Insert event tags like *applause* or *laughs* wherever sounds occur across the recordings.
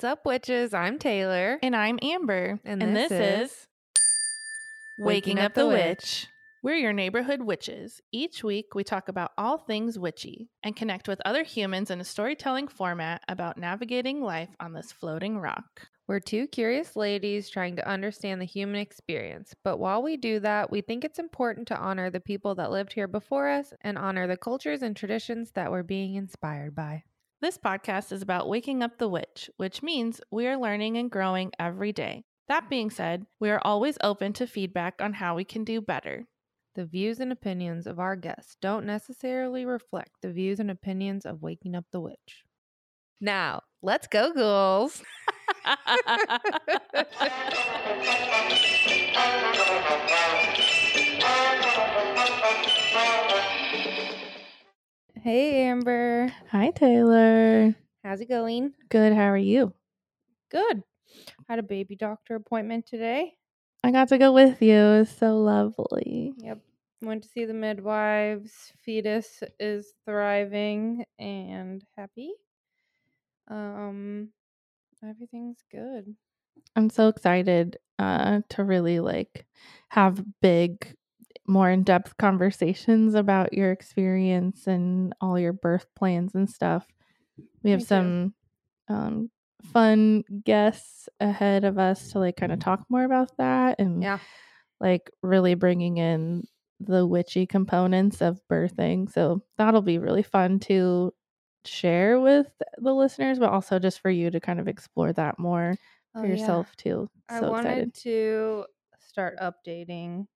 What's up, witches? I'm Taylor. And I'm Amber. And this is Waking Up the Witch. We're your neighborhood witches. Each week, we talk about all things witchy and connect with other humans in a storytelling format about navigating life on this floating rock. We're two curious ladies trying to understand the human experience. But while we do that, we think it's important to honor the people that lived here before us and honor the cultures and traditions that we're being inspired by. This podcast is about waking up the witch, which means we are learning and growing every day. That being said, we are always open to feedback on how we can do better. The views and opinions of our guests don't necessarily reflect the views and opinions of Waking Up the Witch. Now, let's go, ghouls. *laughs* hey, Amber. Hi, Taylor. How's it going? Good. How are you? Good. Had a baby doctor appointment today. I got to go with you. It was so lovely. Yep. Went to see the midwives. Fetus is thriving and happy. Um everything's good. I'm so excited uh, to really like have big, more in depth conversations about your experience and all your birth plans and stuff. We have Me some um, fun guests ahead of us to like kind of talk more about that and Yeah. like really bringing in the witchy components of birthing. So that'll be really fun to share with the listeners, but also just for you to kind of explore that more Oh, for yeah. yourself too. I So wanted excited. to start updating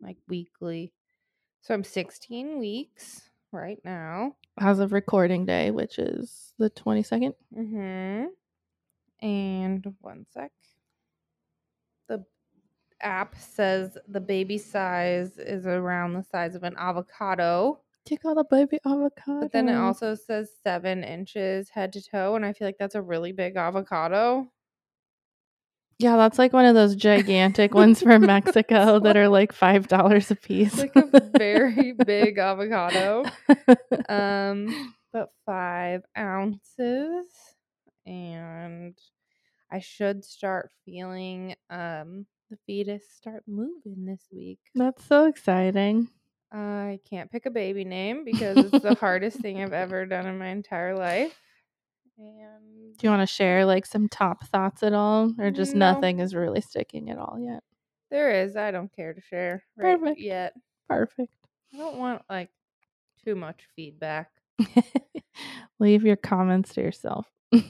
like weekly. So I'm 16 weeks right now. As of recording day, which is the 22nd. Mhm. And one sec. The app says the baby size is around the size of an avocado. You got a baby avocado. But then it also says seven inches head to toe, and I feel like that's a really big avocado. Yeah, that's like one of those gigantic ones from Mexico *laughs* that are like five dollars a piece. It's like a very *laughs* big avocado. *laughs* Um, but five ounces, and I should start feeling um the fetus start moving this week. That's so exciting. I can't pick a baby name because it's the hardest thing I've ever done in my entire life. And Do you want to share like some top thoughts at all, or just No. nothing is really sticking at all yet? there is, I don't care to share right Perfect. yet. Perfect. I don't want like too much feedback. *laughs* Leave your comments to yourself. *laughs* Did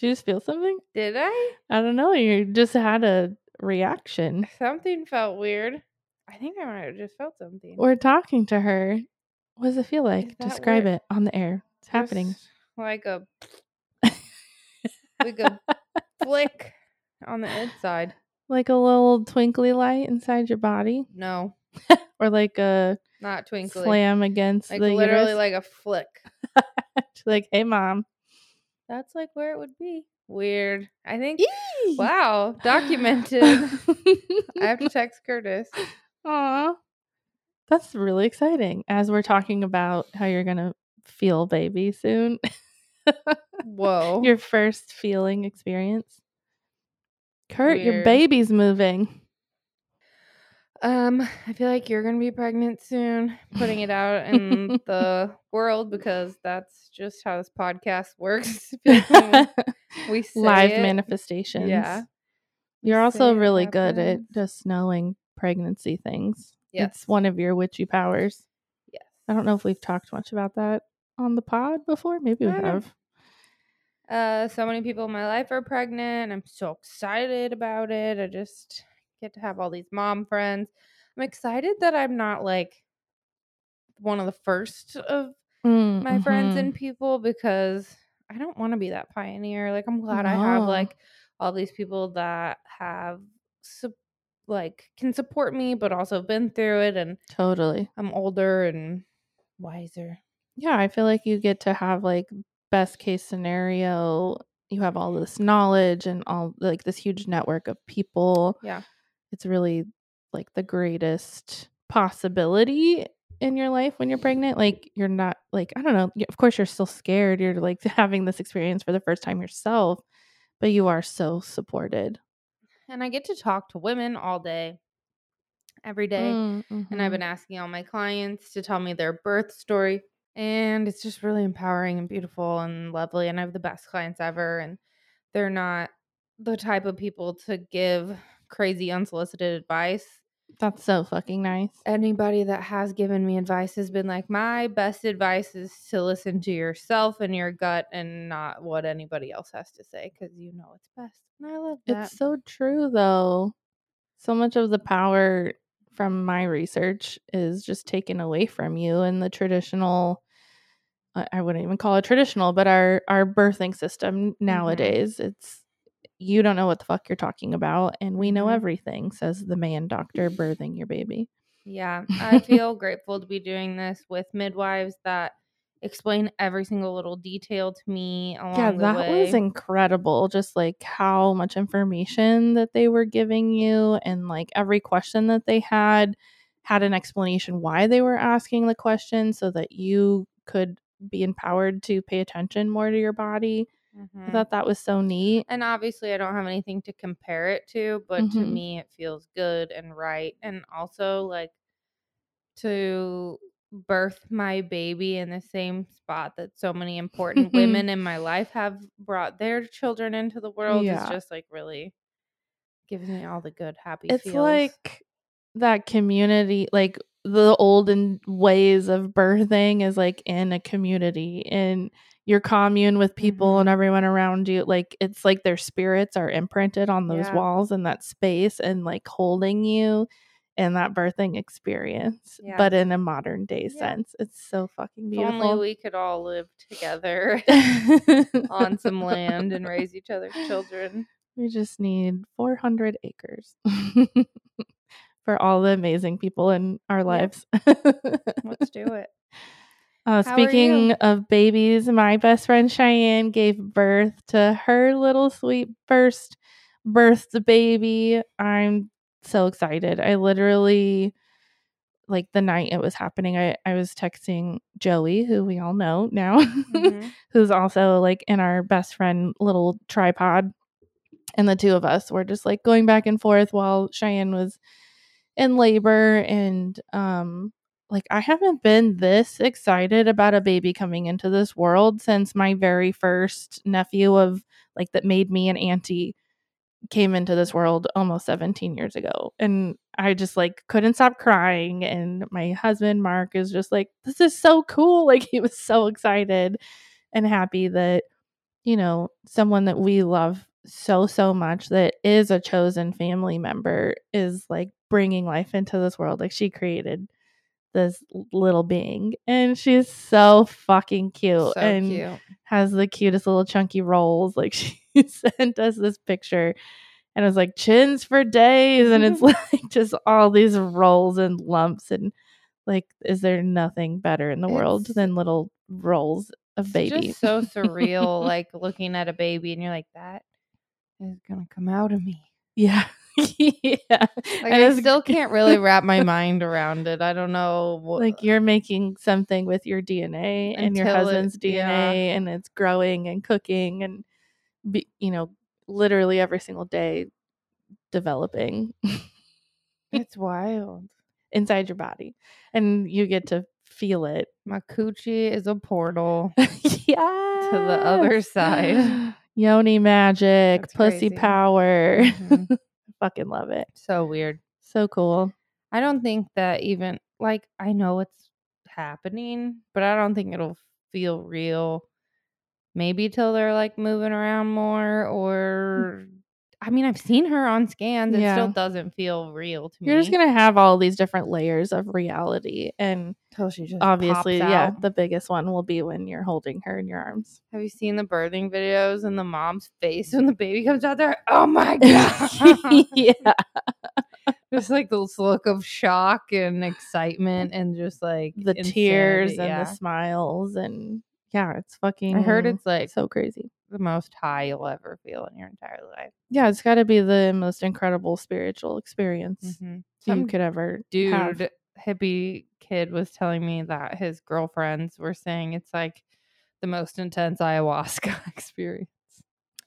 you just feel something? Did I? I don't know. You just had a reaction. Something felt weird. I think I might have just felt something. We're talking to her. What does it feel like? Describe what- it on the air. It's happening. Like a like a flick on the inside. Like a little twinkly light inside your body, No, *laughs* or like a not twinkly. slam against like the literally uterus. like a flick. *laughs* Like, "Hey, mom." That's like where it would be. Weird. I think wow, documented. *laughs* I have to text Curtis. Aw. That's really exciting. As we're talking about how you're gonna feel baby soon. *laughs* Whoa. your first feeling experience. Kurt, your baby's moving. Um, I feel like you're gonna be pregnant soon, putting it out in *laughs* the world because that's just how this podcast *laughs* works. I feel like when we say Live it, manifestations. Yeah. You're also really good at just knowing pregnancy things. Yes. It's one of your witchy powers. Yes. I don't know if we've talked much about that on the pod before. Maybe we have. Uh, so many people in my life are pregnant. I'm so excited about it. I just get to have all these mom friends. I'm excited that I'm not like one of the first of my friends Mhm. and people because I don't want to be that pioneer. Like I'm glad I have like all these people that have sup- like can support me but also been through it and totally. I'm older and wiser. Yeah, I feel like you get to have like best case scenario. You have all this knowledge and all like this huge network of people. Yeah. It's really like the greatest possibility in your life when you're pregnant. Like you're not like I don't know. Of course, you're still scared. You're like *laughs* having this experience for the first time yourself, but you are so supported. And I get to talk to women all day, every day. Mm, And I've mhm. been asking all my clients to tell me their birth story. And it's just really empowering and beautiful and lovely. And I have the best clients ever. And they're not the type of people to give crazy unsolicited advice. That's so fucking nice. Anybody that has given me advice has been like, my best advice is to listen to yourself and your gut and not what anybody else has to say because you know it's best. And I love that. It's so true though. So much of the power from my research is just taken away from you and the traditional I wouldn't even call it traditional, but our our birthing system nowadays. It's you don't know what the fuck you're talking about and we know Mhm. everything, says the man doctor birthing your baby. Yeah, I feel grateful to be doing this with midwives that explain every single little detail to me along yeah, that way. was incredible. Just like how much information that they were giving you, and like every question that they had had an explanation why they were asking the question so that you could be empowered to pay attention more to your body. I Mhm. thought that was so neat. And obviously, I don't have anything to compare it to, but to Mhm. me, it feels good and right. And also, like, to birth my baby in the same spot that so many important women *laughs* in my life have brought their children into the world Yeah. is just like really gives me all the good, happy It's feels. like that community, like the olden ways of birthing is like in a community in your commune with people and Mhm. everyone around you. Like it's like their spirits are imprinted on those Yeah. walls and that space and like holding you in that birthing experience, Yeah. but in a modern day Yeah. sense. It's so fucking if beautiful. only we could all live together *laughs* *laughs* on some land and raise each other's children. We just need 400 acres *laughs* for all the amazing people in our lives. Let's do it. Uh, speaking of babies, my best friend Cheyenne gave birth to her little sweet first birthed baby. I'm so excited. I literally, like the night it was happening, I, I was texting Joey, who we all know now, *laughs* Mhm. who's also like in our best friend little tripod. And the two of us were just like going back and forth while Cheyenne was in labor. And um, like, I haven't been this excited about a baby coming into this world since my very first nephew of like that made me an auntie came into this world almost 17 years ago. And I just like couldn't stop crying. And my husband, Mark, is just like, this is so cool. *laughs* Like, he was so excited and happy that, you know, someone that we love so, so much that is a chosen family member is like bringing life into this world. Like, she created this little being and she's so fucking cute So and cute. has the cutest little chunky rolls. Like *laughs* she *laughs* sent us this picture and it was like chins for days and it's *laughs* *laughs* like just all these rolls and lumps and like is there nothing better in the world than little rolls of It's baby? so surreal, like looking at a baby and you're like, that is gonna come out of me. yeah. yeah. Like And I it's- still can't really wrap my mind around it. I don't know what like you're making something with your DNA and your Until it- husband's DNA yeah. and it's growing and cooking and be, you know literally every single day developing *laughs* it's wild. inside your body and you get to feel it My coochie is a portal. yeah *laughs* To the other side. *gasps* yoni magic That's pussy crazy. power Mhm. *laughs* fucking love it so weird. so cool I don't think that even like I know it's happening, but I don't think it'll feel real. Maybe till they're like moving around more, mm. or I mean, I've seen her on scans. It Yeah. still doesn't feel real to you're me. just gonna have all these different layers of reality and till she just obviously yeah the biggest one will be when you're holding her in your arms Have you seen the birthing videos and the mom's face when the baby comes out there? Oh my *laughs* god! yeah *laughs* just like this look of shock and excitement, and just like the insanity, tears and yeah. the smiles and yeah it's fucking I heard it's like so crazy the most high you'll ever feel in your entire life. yeah it's got to be the most incredible spiritual experience Mhm. you Some could ever dude have. hippie kid was telling me that his girlfriends were saying it's like the most intense ayahuasca *laughs* experience.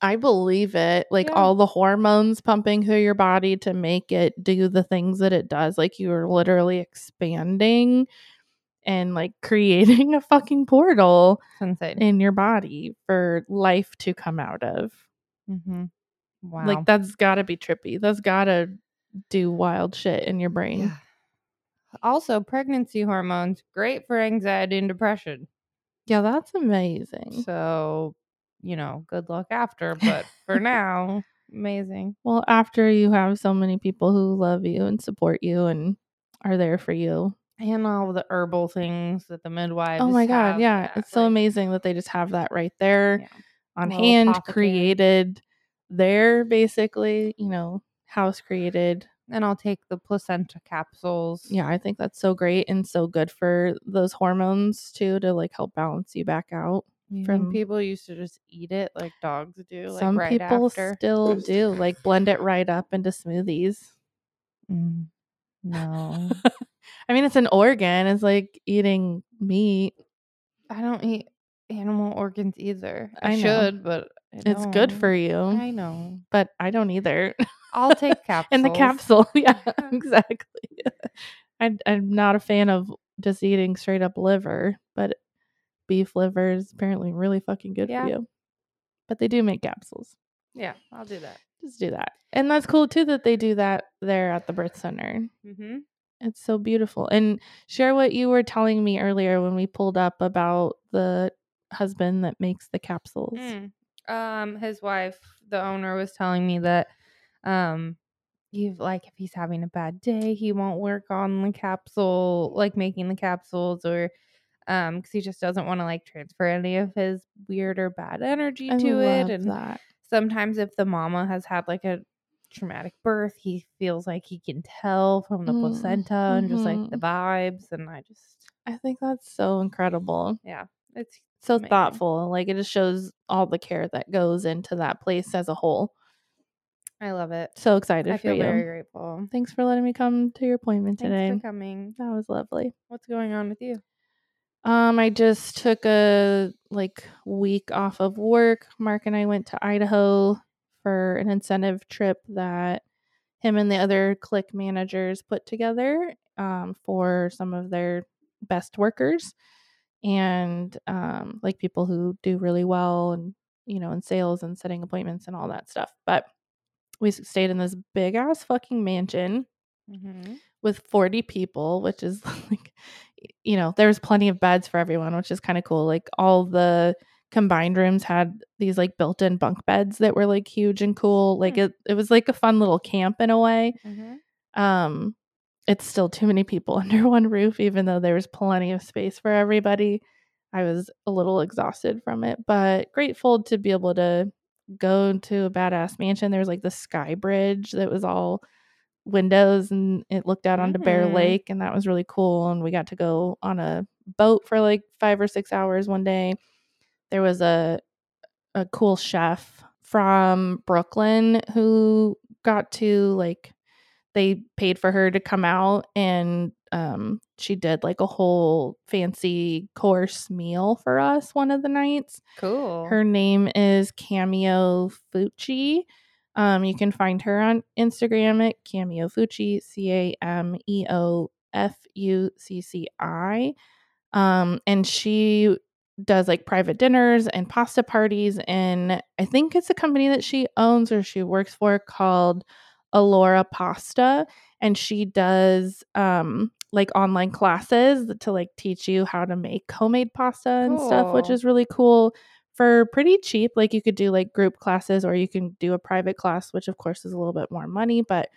I believe it. Like Yeah. all the hormones pumping through your body to make it do the things that it does. Like you are literally expanding and like creating *laughs* a fucking portal in your body for life to come out of. mm-hmm. Wow. Like that's gotta be trippy. That's gotta do wild shit in your brain. Yeah. Also, pregnancy hormones great for anxiety and depression. Yeah, that's amazing. So, you know, good luck after. *laughs* But for now, amazing. Well, after you have so many people who love you and support you and are there for you. And all the herbal things that the midwives. Oh my god, yeah. It's so like, amazing that they just have that right there Yeah. on Little hand, apothecary. created there basically, you know, house created. And I'll take the placenta capsules. Yeah, I think that's so great and so good for those hormones too to like help balance you back out. From from- people used to just eat it like dogs do. Like Some right people after. still do, like blend it right up into smoothies. Mm, no, *laughs* I mean, it's an organ. It's like eating meat. I don't eat animal organs either. I, I should, but I It's good for you, I know. but I don't either. I'll take capsules. *laughs* In the capsule, *laughs* yeah, exactly. I, I'm not a fan of just eating straight up liver, but beef liver is apparently really fucking good Yeah. for you. But they do make capsules. Yeah, I'll do that. Just do that, and that's cool too that they do that there at the birth center. Mm-hmm. It's so beautiful. And share what you were telling me earlier when we pulled up about the husband that makes the capsules. Mm. Um, his wife, the owner, was telling me that, um, you've like if he's having a bad day, he won't work on the capsule, like making the capsules, or um, because he just doesn't want to like transfer any of his weird or bad energy I to it. And that. Sometimes if the mama has had like a traumatic birth, he feels like he can tell from the Mm, placenta and just like the vibes. And I just, I think that's so incredible. yeah, it's So Amazing. thoughtful. Like it just shows all the care that goes into that place as a whole. I love it. So excited I for feel you. very grateful. Thanks for letting me come to your appointment today. Thanks for coming. That was lovely. What's going on with you? Um, I just took a like week off of work. Mark and I went to Idaho for an incentive trip that him and the other click managers put together um, for some of their best workers and um, like people who do really well and you know in sales and setting appointments and all that stuff. But we stayed in this big ass fucking mansion Mm-hmm. with 40 people, which is *laughs* like, you know, there was plenty of beds for everyone, which is kind of cool. Like all the combined rooms had these like built in bunk beds that were like huge and cool. Like Hmm. it, it was like a fun little camp in a way. Mm-hmm. Um, it's still too many people *laughs* under one roof, even though there was plenty of space for everybody. I was a little exhausted from it, but grateful to be able to go to a badass mansion. There was like the sky bridge that was all windows and it looked out onto Bear Mhm. Lake, and that was really cool. And we got to go on a boat for like five or six hours one day. There was a a cool chef from Brooklyn who got to like they paid for her to come out and um she did like a whole fancy course meal for us one of the nights. Cool. Her name is Cameo Fucci. Um, you can find her on Instagram at Cameo Fucci, C A M E O F U C C I. Um, and she does like private dinners and pasta parties. And I think it's a company that she owns or she works for called Alora Pasta. And she does um like online classes to like teach you how to make homemade pasta and stuff, which is really cool for pretty cheap. Like you could do like group classes or you can do a private class, which of course is a little bit more money, but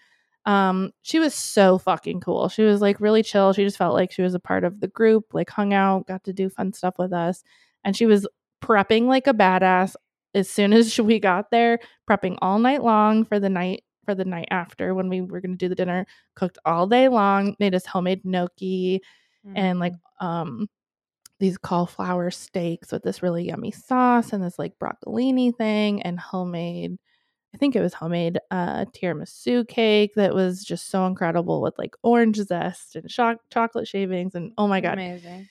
um she was so fucking cool. She was like really chill. She just felt like she was a part of the group, like hung out, got to do fun stuff with us. And she was prepping like a badass as soon *laughs* as we got there, prepping all night long for the night for the night after when we were going to do the dinner, cooked all day long, made us homemade gnocchi and like Mm. um these cauliflower steaks with this really yummy sauce and this like broccolini thing and homemade I think it was homemade uh, tiramisu cake that was just so incredible with like orange zest and cho- chocolate shavings. And oh my God, Amazing.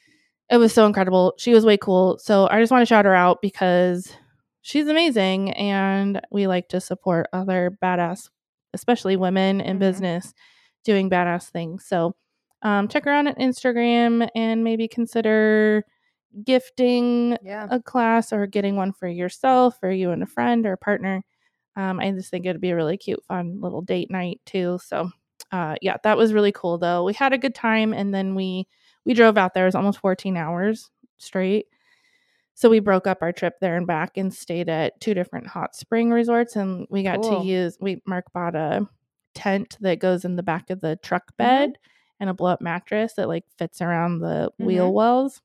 it was so incredible. She was way cool. So I just want to shout her out because she's amazing and we like to support other badass, especially women in Mhm. business doing badass things. So um, check her out on Instagram and maybe consider gifting Yeah. a class or getting one for yourself or you and a friend or a partner. Um, I just think it'd be a really cute, fun little date night too. So, uh, yeah, that was really cool though. We had a good time, and then we we drove out there. It was almost 14 hours straight. So we broke up our trip there and back and stayed at two different hot spring resorts, and we got Cool. to use. We Mark bought a tent that goes in the back of the truck Mm-hmm. And a blow up mattress that like fits around the wheel Mhm. wells.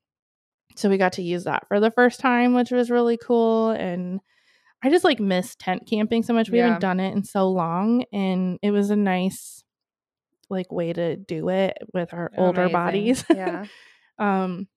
So we got to use that for the first time, which was really cool. And I just like miss tent camping so much. We Yeah. haven't done it in so long. And it was a nice like way to do it with our older bodies. *laughs* Yeah. um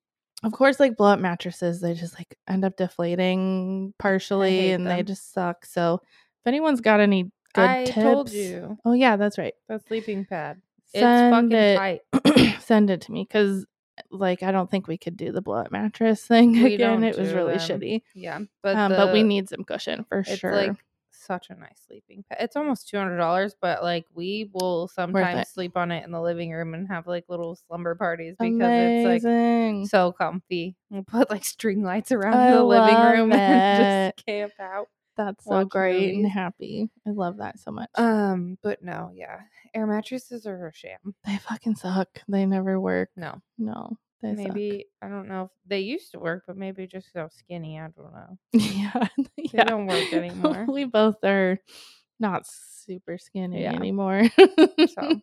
of course like blow up mattresses, they just like end up deflating partially and they just suck. So if anyone's got any good I tips. told you. Oh yeah, that's right. The sleeping pad. Send it's fucking it tight. *clears throat* send it to me because like I don't think we could do the blow up mattress thing *laughs* We again. It was really them. shitty. Yeah. But um, but we need some cushion for it's sure. like such a nice sleeping pad. It's almost two hundred dollars, but like we will sometimes sleep on it in the living room and have like little slumber parties because it's like so comfy. We'll put like string lights around I the living room *laughs* and just camp out. That's so great and happy. I love that so much. Um, but no, yeah, air mattresses are a sham. they fucking suck. They never work. No, No, they suck. maybe I don't know if they used to work, but maybe just so skinny. I don't know. *laughs* yeah, *laughs* They yeah. don't work *laughs* anymore. we both are not super skinny Yeah. anymore. So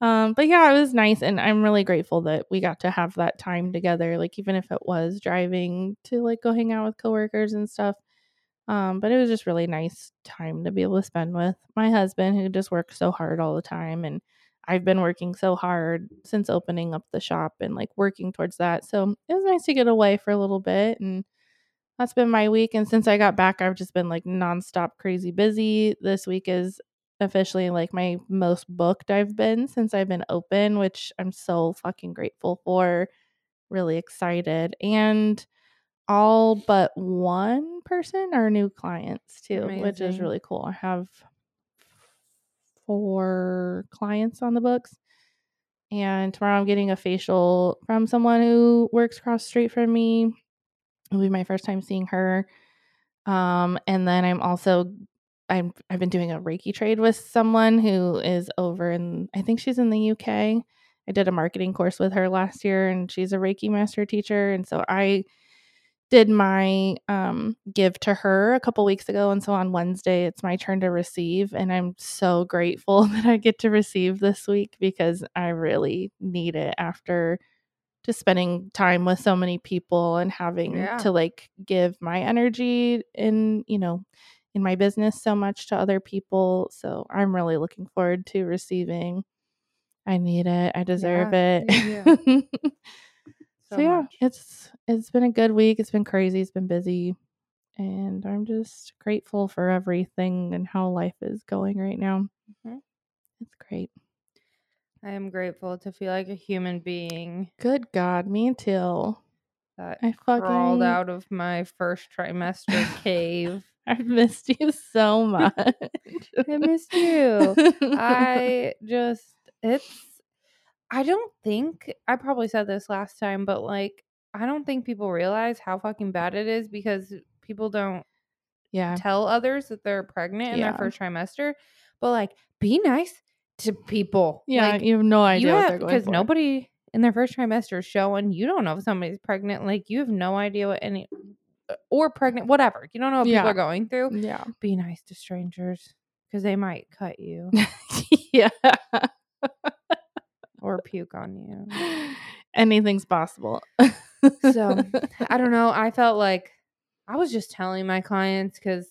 um, but yeah, it was nice, and I'm really grateful that we got to have that time together. Like even if it was driving to like go hang out with coworkers and stuff. Um, but it was just really nice time to be able to spend with my husband who just works so hard all the time and I've been working so hard since opening up the shop and like working towards that. So it was nice to get away for a little bit and that's been my week. And since I got back, I've just been like nonstop crazy busy. This week is officially like my most booked I've been since I've been open, which I'm so fucking grateful for. Really excited. And all but one person are new clients too, which is really cool. I have four clients on the books. And tomorrow I'm getting a facial from someone who works across the street from me. It'll be my first time seeing her. Um, and then I'm also I'm I've been doing a Reiki trade with someone who is over in I think she's in the UK. I did a marketing course with her last year and she's a Reiki master teacher. And so I did my um, give to her a couple weeks ago. And so on Wednesday, it's my turn to receive. And I'm so grateful *laughs* that I get to receive this week because I really need it after just spending time with so many people and having Yeah. to like give my energy in, you know, in my business so much to other people. So I'm really looking forward to receiving. I need it. I deserve Yeah, it. *laughs* *laughs* So so yeah, much. it's it's been a good week. It's been crazy. It's been busy, and I'm just grateful for everything and how life is going right now. Mhm. It's great. I am grateful to feel like a human being Good God, me too. that I fucking crawled out of my first trimester *laughs* cave. I've missed you so *laughs* much. I missed you. *laughs* I just it's I don't think I probably said this last time, but like I don't think people realize how fucking bad it is because people don't yeah, tell others that they're pregnant in Yeah. their first trimester. But like be nice to people. yeah. Like, you have no idea what they're going because nobody in their first trimester is showing you don't know if somebody's pregnant. Like you have no idea what any uh, or pregnant, whatever. You don't know what Yeah. people are going through. Yeah, Be nice to strangers because they might cut you *laughs* yeah. *laughs* or puke on you. *sighs* Anything's possible. So *laughs* I don't know. I felt like I was just telling my clients because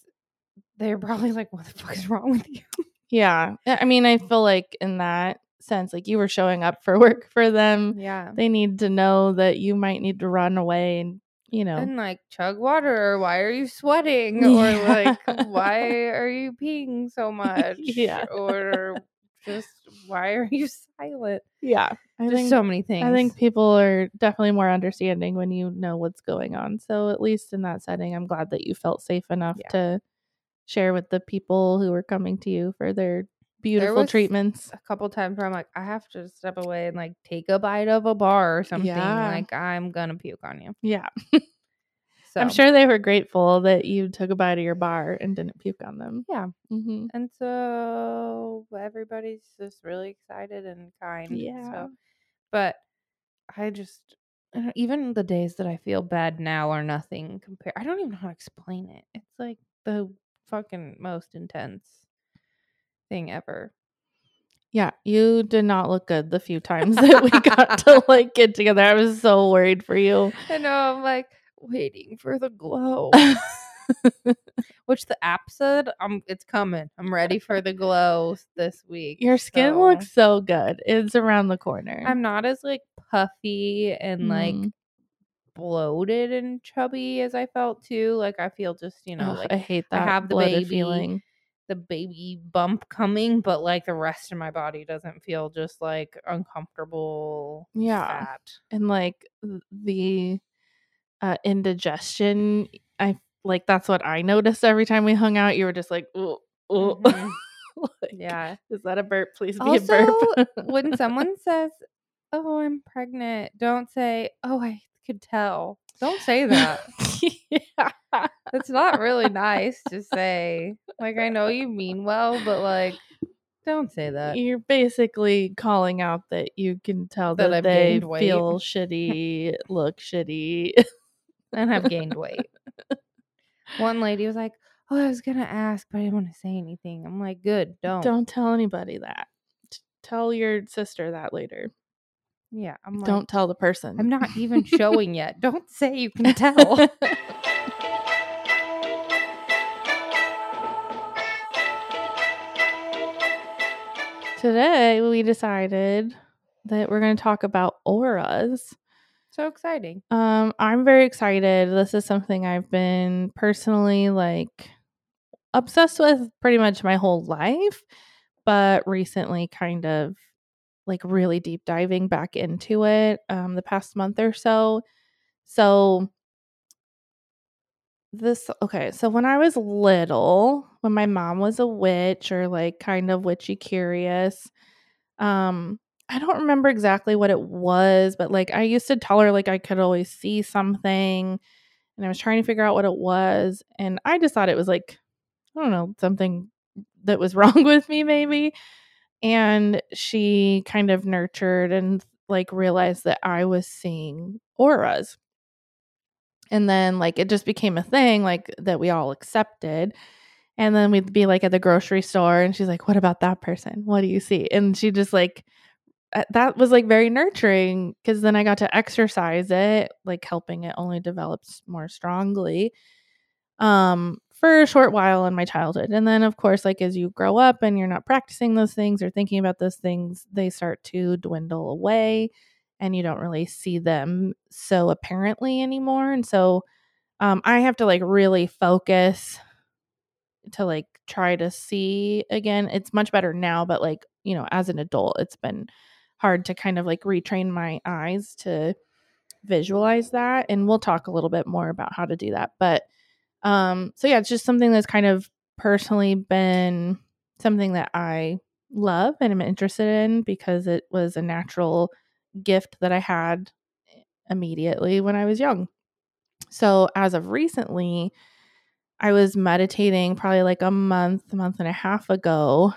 they're probably like, "What the fuck is wrong with you?" yeah, I mean, I feel like in that sense, like you were showing up for work for them. Yeah, they need to know that you might need to run away and you know, and like chug water or why are you sweating *laughs* or like why are you peeing so *laughs* much Yeah. or just why are you *laughs* silent yeah. I Just think so many things I think people are definitely more understanding when you know what's going on. So at least in that setting, I'm glad that you felt safe enough Yeah. to share with the people who were coming to you for their beautiful treatments. a couple times where i'm like i have to step away and like take a bite of a bar or something Yeah. like i'm gonna puke on you Yeah. *laughs* so I'm sure they were grateful that you took a bite of your bar and didn't puke on them. Yeah. hmm and so everybody's just really excited and kind Yeah. so but I just even the days that I feel bad now are nothing compared. I don't even know how to explain it. It's like the fucking most intense thing ever. Yeah. You did not look good the few times that we got to *laughs* like get together. I was so worried for you. I know. I'm like waiting for the glow, *laughs* which the app said I'm it's coming. I'm ready for the glow this week. Your skin so looks so good. It's around the corner. I'm not as like puffy and like Mm. bloated and chubby as I felt too. Like I feel just you know Ugh, like I hate that. I have the baby. feeling. the baby bump coming, but like the rest of my body doesn't feel just like uncomfortable. Yeah. fat. and like the uh indigestion i like that's what i noticed every time we hung out you were just like ooh, ooh. Mhm. *laughs* Like, Yeah. is that a burp please be Also, a burp when *laughs* someone says, "Oh, I'm pregnant," don't say, "Oh, I could tell." Don't say that. *laughs* yeah. It's not really nice to say. Like I know you mean well, but like don't say that. you're basically calling out that you can tell That that, they feel shitty look shitty And have gained *laughs* weight. One lady was like, "Oh, I was gonna ask, but I didn't want to say anything." I'm like, "Good, don't." don't tell anybody that tell your sister that later Yeah, I'm like, don't tell the person I'm not even showing *laughs* yet. Don't say you can tell. *laughs* Today we decided that we're going to talk about auras. So exciting. Um I'm very excited. This is something I've been personally like obsessed with pretty much my whole life, but recently kind of like really deep diving back into it um the past month or so. So this okay, so when I was little, when my mom was a witch or like kind of witchy curious, um I don't remember exactly what it was, but like I used to tell her like I could always see something and I was trying to figure out what it was and I just thought it was like I don't know, something that was *laughs* wrong with me maybe. And she kind of nurtured and like realized that I was seeing auras. And then like it just became a thing like that we all accepted. And then we'd be like at the grocery store and she's like, What about that person? What do you see? And she just like, that was like very nurturing because then I got to exercise it, like helping it only develop more strongly um for a short while in my childhood. And then of course like as you grow up and you're not practicing those things or thinking about those things, they start to dwindle away and you don't really see them so apparently anymore. And so um I have to like really focus to like try to see again. It's much better now, but like, you know, as an adult, it's been hard to kind of like retrain my eyes to visualize that. And we'll talk a little bit more about how to do that. But um, so yeah, it's just something that's kind of personally been something that I love and am interested in because it was a natural gift that I had immediately when I was young. So as of recently, I was meditating probably like a month, month and a half ago.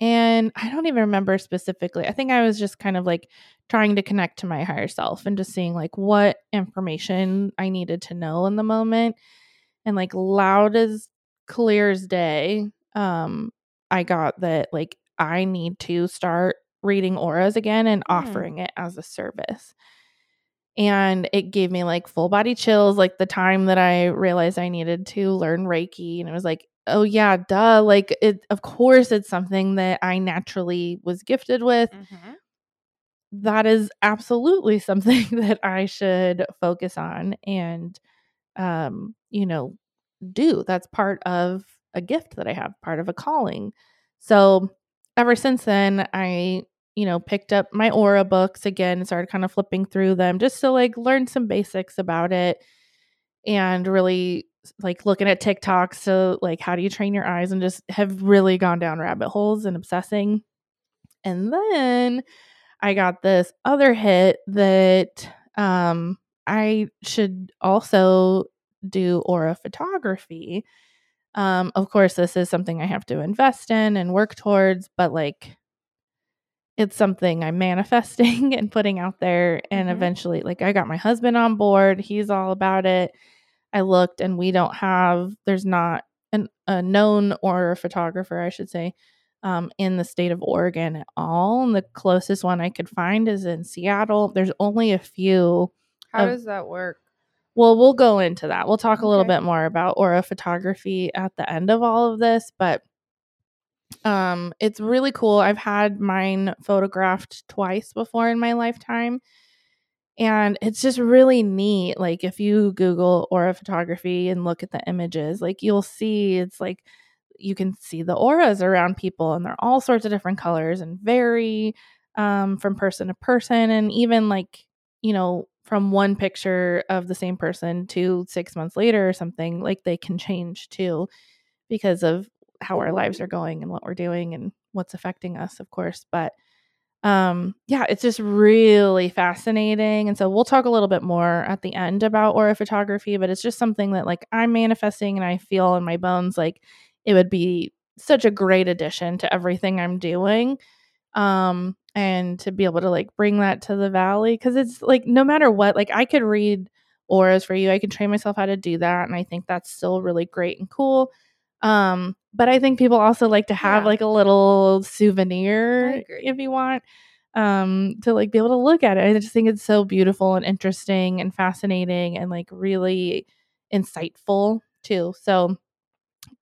And I don't even remember specifically. I think I was just kind of like trying to connect to my higher self and just seeing like what information I needed to know in the moment. And like loud as clear as day, um, I got that like I need to start reading auras again and Hmm. offering it as a service and it gave me like full body chills like the time that i realized i needed to learn reiki and it was like oh yeah duh like it of course it's something that i naturally was gifted with Mhm. that is absolutely something *laughs* that i should focus on and um, you know, do. That's part of a gift that I have, part of a calling. So ever since then, I, you know, picked up my aura books again started kind of flipping through them just to like learn some basics about it and really like looking at TikTok. So, like, how do you train your eyes and just have really gone down rabbit holes and obsessing. And then I got this other hit that um, I should also do aura photography. Um, of course, this is something I have to invest in and work towards, but like it's something I'm manifesting *laughs* and putting out there. And Mhm. eventually, like, I got my husband on board, he's all about it. I looked and we don't have, there's not an, a known aura photographer, I should say, um, in the state of Oregon at all. And the closest one I could find is in Seattle. There's only a few. How of- does that work? well, we'll go into that. We'll talk a little bit more about aura photography at the end of all of this, but um it's really cool. I've had mine photographed twice before in my lifetime. And it's just really neat. Like if you Google aura photography and look at the images, like you'll see it's like you can see the auras around people and they're all sorts of different colors and vary um, from person to person and even like you know from one picture of the same person to six months later or something like they can change too because of how our lives are going and what we're doing and what's affecting us of course but um yeah it's just really fascinating. And so we'll talk a little bit more at the end about aura photography but it's just something that like i'm manifesting and i feel in my bones like it would be such a great addition to everything i'm doing um and to be able to like bring that to the valley. Because it's like no matter what like i could read auras for you. I can train myself how to do that and i think that's still really great and cool um but i think people also like to have Yeah. like a little souvenir if you want um to like be able to look at it. I just think it's so beautiful and interesting and fascinating and like really insightful too. So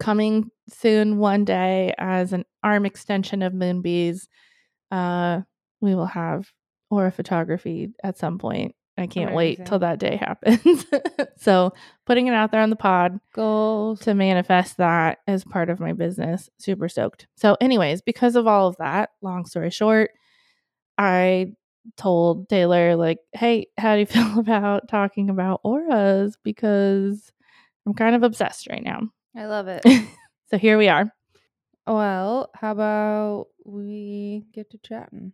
coming soon one day as an arm extension of moonbees uh we will have aura photography at some point i can't wait till that day *laughs* happens *laughs* so putting it out there on the pod Goals. to manifest that as part of my business. Super stoked. So, anyways, because of all of that, long story short, I told Taylor, like, hey, how do you *laughs* feel about talking about auras? Because I'm kind of obsessed right now. I love it. so, here we are. well, how about we get to chatting?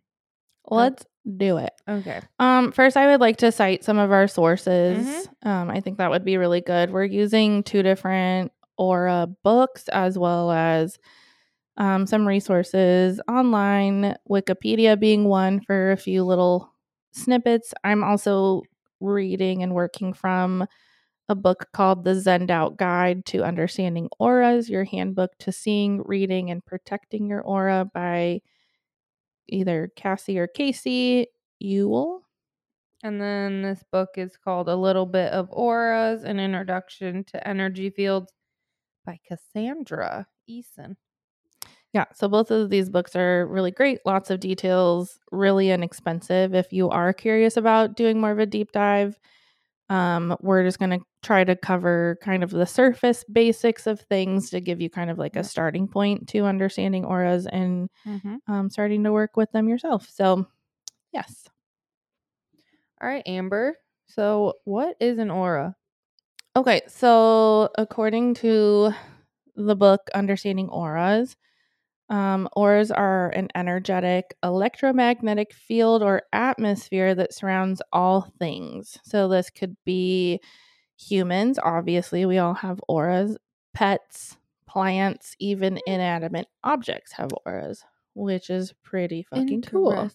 Let's do it. Okay. Um, first, I would like to cite some of our sources. Um, I think that would be really good. We're using two different Aura books as well as um, some resources online, Wikipedia being one for a few little snippets. I'm also reading and working from a book called The Zenned Out Guide to Understanding Auras, your handbook to seeing, reading, and protecting your aura by either Cassie or Casey Uhl. And then this book is called A Little Bit of Auras An Introduction to Energy Fields by Cassandra Eason. Yeah, so both of these books are really great. Lots of details, really inexpensive. If you are curious about doing more of a deep dive, um, we're just going to try to cover kind of the surface basics of things to give you kind of like a starting point to understanding auras and Mm-hmm. um, starting to work with them yourself. So, yes. All right, Amber. So, what is an aura? Okay, so according to the book Understanding Auras, um, auras are an energetic electromagnetic field or atmosphere that surrounds all things. So this could be humans, obviously, we all have auras, pets, plants, even inanimate objects have auras, which is pretty fucking cool.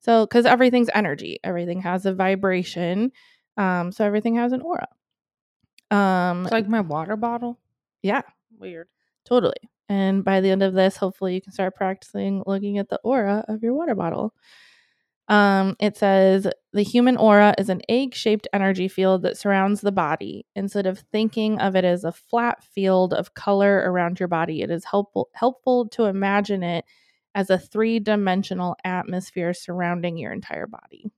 So, because everything's energy, everything has a vibration. Um, so everything has an aura. Um, It's like my water bottle. yeah, Weird. totally. And by the end of this, hopefully you can start practicing looking at the aura of your water bottle. Um, it says the human aura is an egg-shaped energy field that surrounds the body. Instead of thinking of it as a flat field of color around your body, it is helpful helpful to imagine it as a three-dimensional atmosphere surrounding your entire body.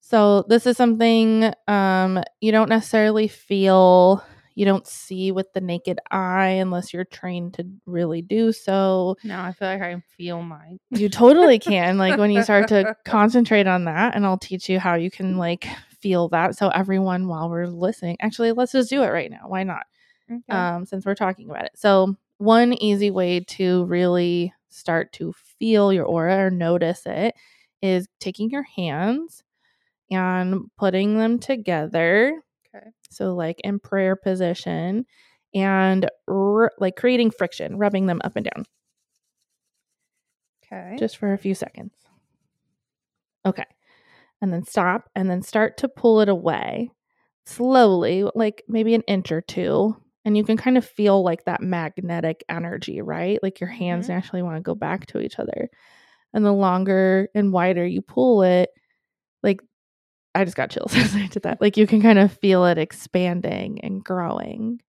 So this is something um, you don't necessarily feel, you don't see with the naked eye unless you're trained to really do so. No, I feel like I can feel mine. You totally can. Like when you start to *laughs* concentrate on that, and I'll teach you how you can like feel that. So everyone, while we're listening, actually, let's just do it right now. Why not? Okay. um, since we're talking about it. So, one easy way to really start to feel your aura or notice it is taking your hands and putting them together. Okay. So, like in prayer position and r- like creating friction, rubbing them up and down Okay. just for a few seconds. Okay. And then stop and then start to pull it away slowly, like maybe an inch or two. And you can kind of feel like that magnetic energy, right? Like your hands Mhm. naturally want to go back to each other. And the longer and wider you pull it, like I just got chills *laughs* as I did that. Like you can kind of feel it expanding and growing.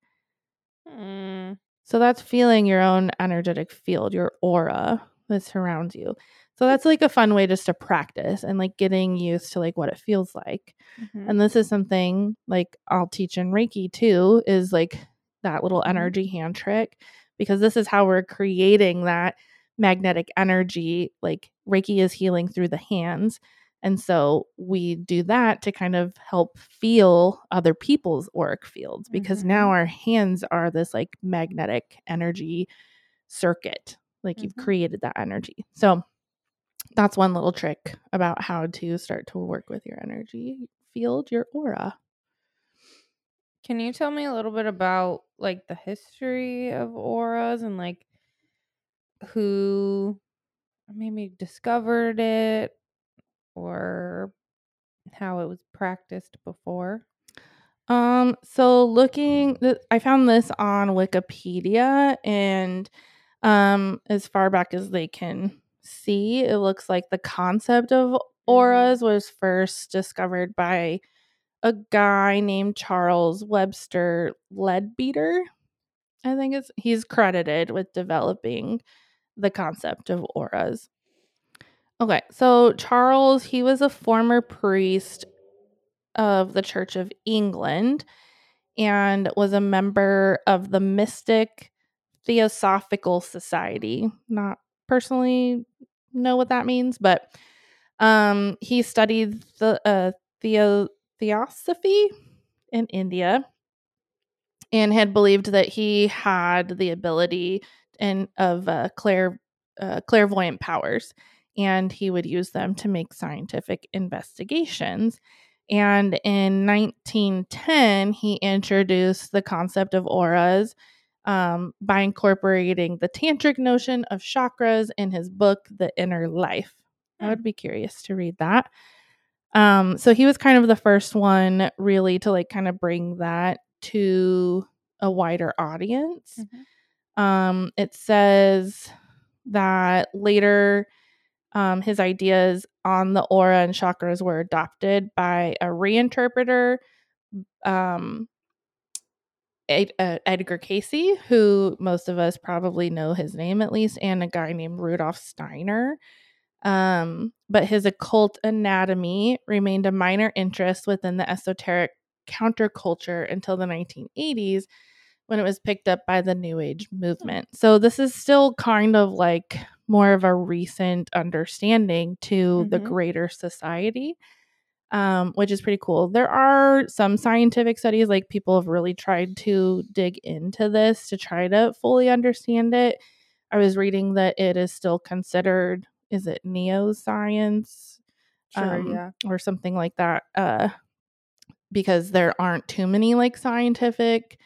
Mm, So that's feeling your own energetic field, your aura that surrounds you. So that's like a fun way just to practice and like getting used to like what it feels like. mhm. And this is something like I'll teach in Reiki too is like that little Mhm. energy hand trick because this is how we're creating that magnetic energy. Like Reiki is healing through the hands. And so we do that to kind of help feel other people's auric fields because now Mhm. our hands are this like magnetic energy circuit. Like you've Mhm. created that energy. So that's one little trick about how to start to work with your energy field, your aura. Can you tell me a little bit about like the history of auras and like who maybe discovered it or how it was practiced before? Um, so looking, th- I found this on Wikipedia, and um, as far back as they can see, it looks like the concept of auras was first discovered by a guy named Charles Webster Leadbeater. I think it's he's credited with developing the concept of auras. Okay, so Charles, he was a former priest of the Church of England and was a member of the Mystic Theosophical Society. Not personally know what that means, but um, he studied the uh, theo- theosophy in India and had believed that he had the ability and of uh, clair uh, clairvoyant powers, and he would use them to make scientific investigations. And in 1910, he introduced the concept of auras um, by incorporating the tantric notion of chakras in his book, The Inner Life. I would be curious to read that. Um, so he was kind of the first one really to like kind of bring that to a wider audience. Mhm. Um, it says that later um, his ideas on the aura and chakras were adopted by a reinterpreter, um, Ed, uh, Edgar Cayce, who most of us probably know his name at least, and a guy named Rudolf Steiner. Um, but his occult anatomy remained a minor interest within the esoteric counterculture until the 1980s when it was picked up by the New Age movement. So this is still kind of like more of a recent understanding to the Mhm. greater society, um, which is pretty cool. There are some scientific studies, like people have really tried to dig into this to try to fully understand it. I was reading that it is still considered, is it neoscience? Sure, um, yeah. or something like that uh because there aren't too many like scientific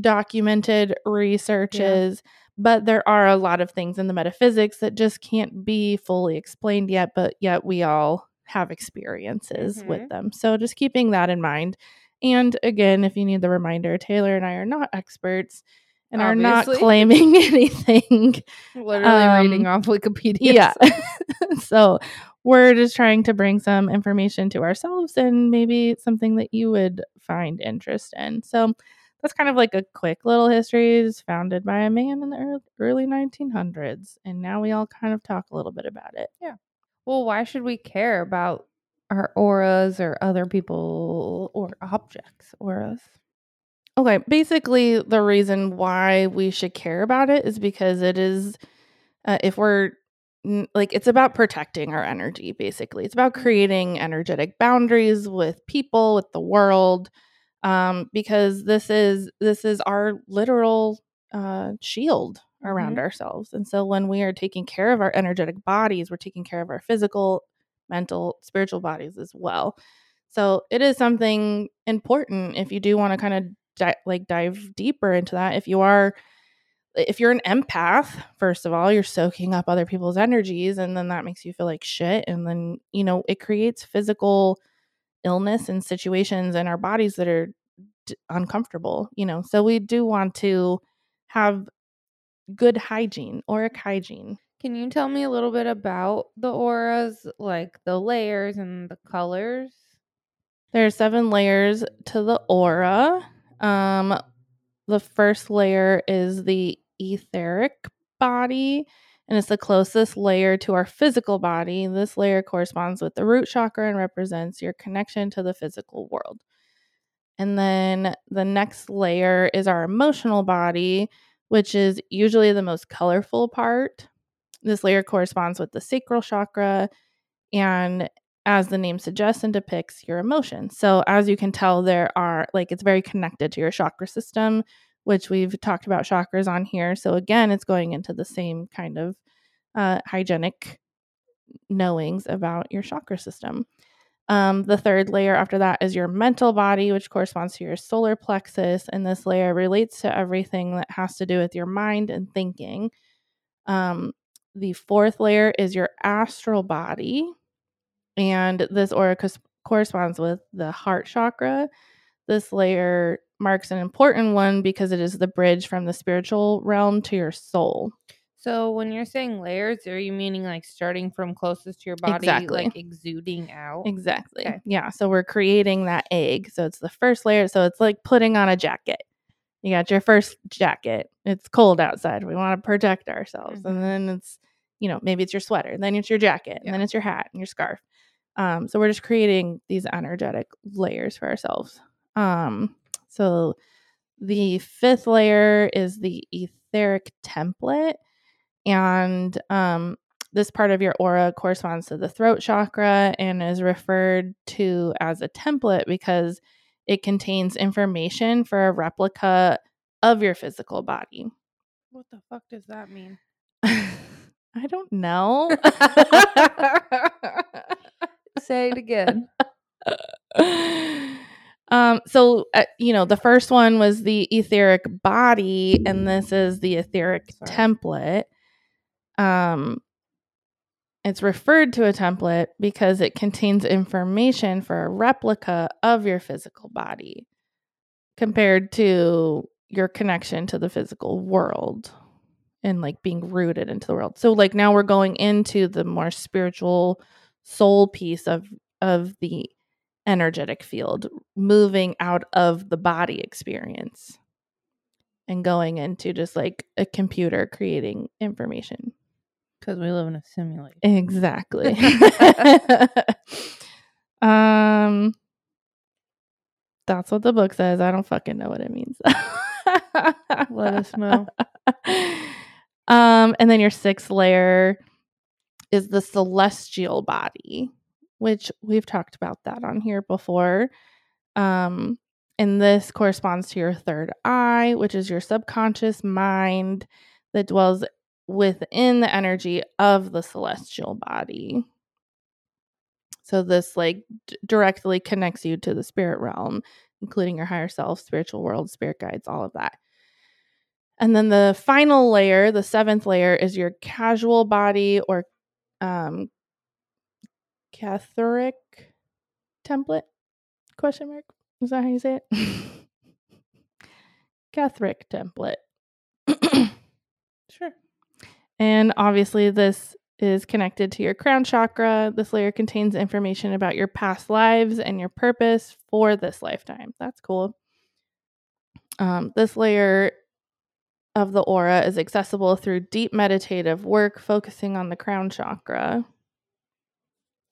documented researches but there are a lot of things in the metaphysics that just can't be fully explained yet but yet we all have experiences with Mhm. them so just keeping that in mind and again if you need the reminder taylor and i are not experts and are not claiming *laughs* anything *laughs* Literally reading um, off Wikipedia. yeah. *laughs* so we're just trying to bring some information to ourselves and maybe something that you would find interest in. So that's kind of like a quick little history. It's founded by a man in the ear- early 1900s. And now we all kind of talk a little bit about it. Yeah. Well, why should we care about our auras or other people or objects auras? Okay, basically, the reason why we should care about it is because it is, uh, if we're like, it's about protecting our energy, basically. It's about creating energetic boundaries with people, with the world, um, because this is this is our literal uh, shield around mm-hmm. ourselves. And so when we are taking care of our energetic bodies, we're taking care of our physical, mental, spiritual bodies as well. So it is something important if you do want to kind of di- like dive deeper into that. If you are if you're an empath, first of all, you're soaking up other people's energies and then that makes you feel like shit and then, you know, it creates physical illness and situations in our bodies that are d- uncomfortable, you know. So we do want to have good hygiene, auric hygiene. Can you tell me a little bit about the auras, like the layers and the colors? There are seven layers to the aura. Um, the first layer is the etheric body, and it's the closest layer to our physical body. This layer corresponds with the root chakra and represents your connection to the physical world. And then the next layer is our emotional body, which is usually the most colorful part. This layer corresponds with the sacral chakra and as the name suggests and depicts your emotions. So as you can tell there are like it's very connected to your chakra system, which we've talked about chakras on here. So again, it's going into the same kind of uh, hygienic knowings about your chakra system. Um, the third layer after that is your mental body, which corresponds to your solar plexus. And this layer relates to everything that has to do with your mind and thinking. Um, the fourth layer is your astral body. And this aura cos- corresponds with the heart chakra. This layer marks an important one because it is the bridge from the spiritual realm to your soul. So when you're saying layers, are you meaning like starting from closest to your body, exactly. like exuding out? Exactly. Okay. Yeah. So we're creating that egg. So it's the first layer. So it's like putting on a jacket. You got your first jacket. It's cold outside. We want to protect ourselves. Mm-hmm. And then it's, you know, maybe it's your sweater. And then it's your jacket. Yeah. And then it's your hat and your scarf. Um, so we're just creating these energetic layers for ourselves. Um, so the fifth layer is the etheric template and um, this part of your aura corresponds to the throat chakra and is referred to as a template because it contains information for a replica of your physical body. What the fuck does that mean? *laughs* I don't know. *laughs* *laughs* Say it again. Um, so uh, you know, the first one was the etheric body, and this is the etheric Sorry. template um, it's referred to a template because it contains information for a replica of your physical body compared to your connection to the physical world and like being rooted into the world. So like now we're going into the more spiritual soul piece of of the energetic field, moving out of the body experience and going into just like a computer creating information. Because we live in a simulation. Exactly. *laughs* *laughs* um, that's what the book says. I don't fucking know what it means. *laughs* Let us know. Um, and then your sixth layer is the celestial body, which we've talked about that on here before. Um, and this corresponds to your third eye, which is your subconscious mind that dwells within the energy of the celestial body. So this like d- directly connects you to the spirit realm, including your higher self, spiritual world, spirit guides, all of that. And then the final layer, the seventh layer, is your casual body or um Catholic template? Question mark. Is that how you say it? *laughs* Catholic template. sure. And obviously, this is connected to your crown chakra. This layer contains information about your past lives and your purpose for this lifetime. That's cool. Um, this layer of the aura is accessible through deep meditative work focusing on the crown chakra.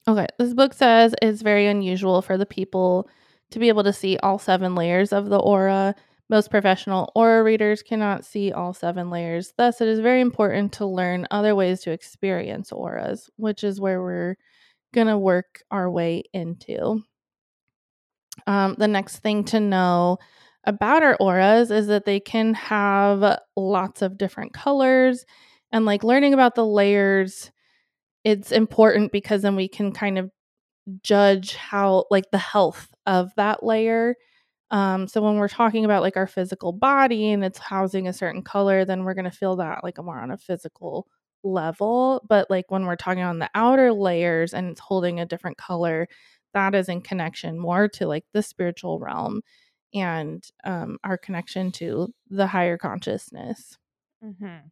Okay, this book says it's very unusual for the people to be able to see all seven layers of the aura. Most professional aura readers cannot see all seven layers. Thus, it is very important to learn other ways to experience auras, which is where we're going to work our way into. Um, the next thing to know about our auras is that they can have lots of different colors. And like learning about the layers it's important because then we can kind of judge how like the health of that layer. Um, so when we're talking about like our physical body and it's housing a certain color, then we're gonna feel that like more on a physical level. But like when we're talking on the outer layers and it's holding a different color, that is in connection more to like the spiritual realm and um, our connection to the higher consciousness. Mm-hmm.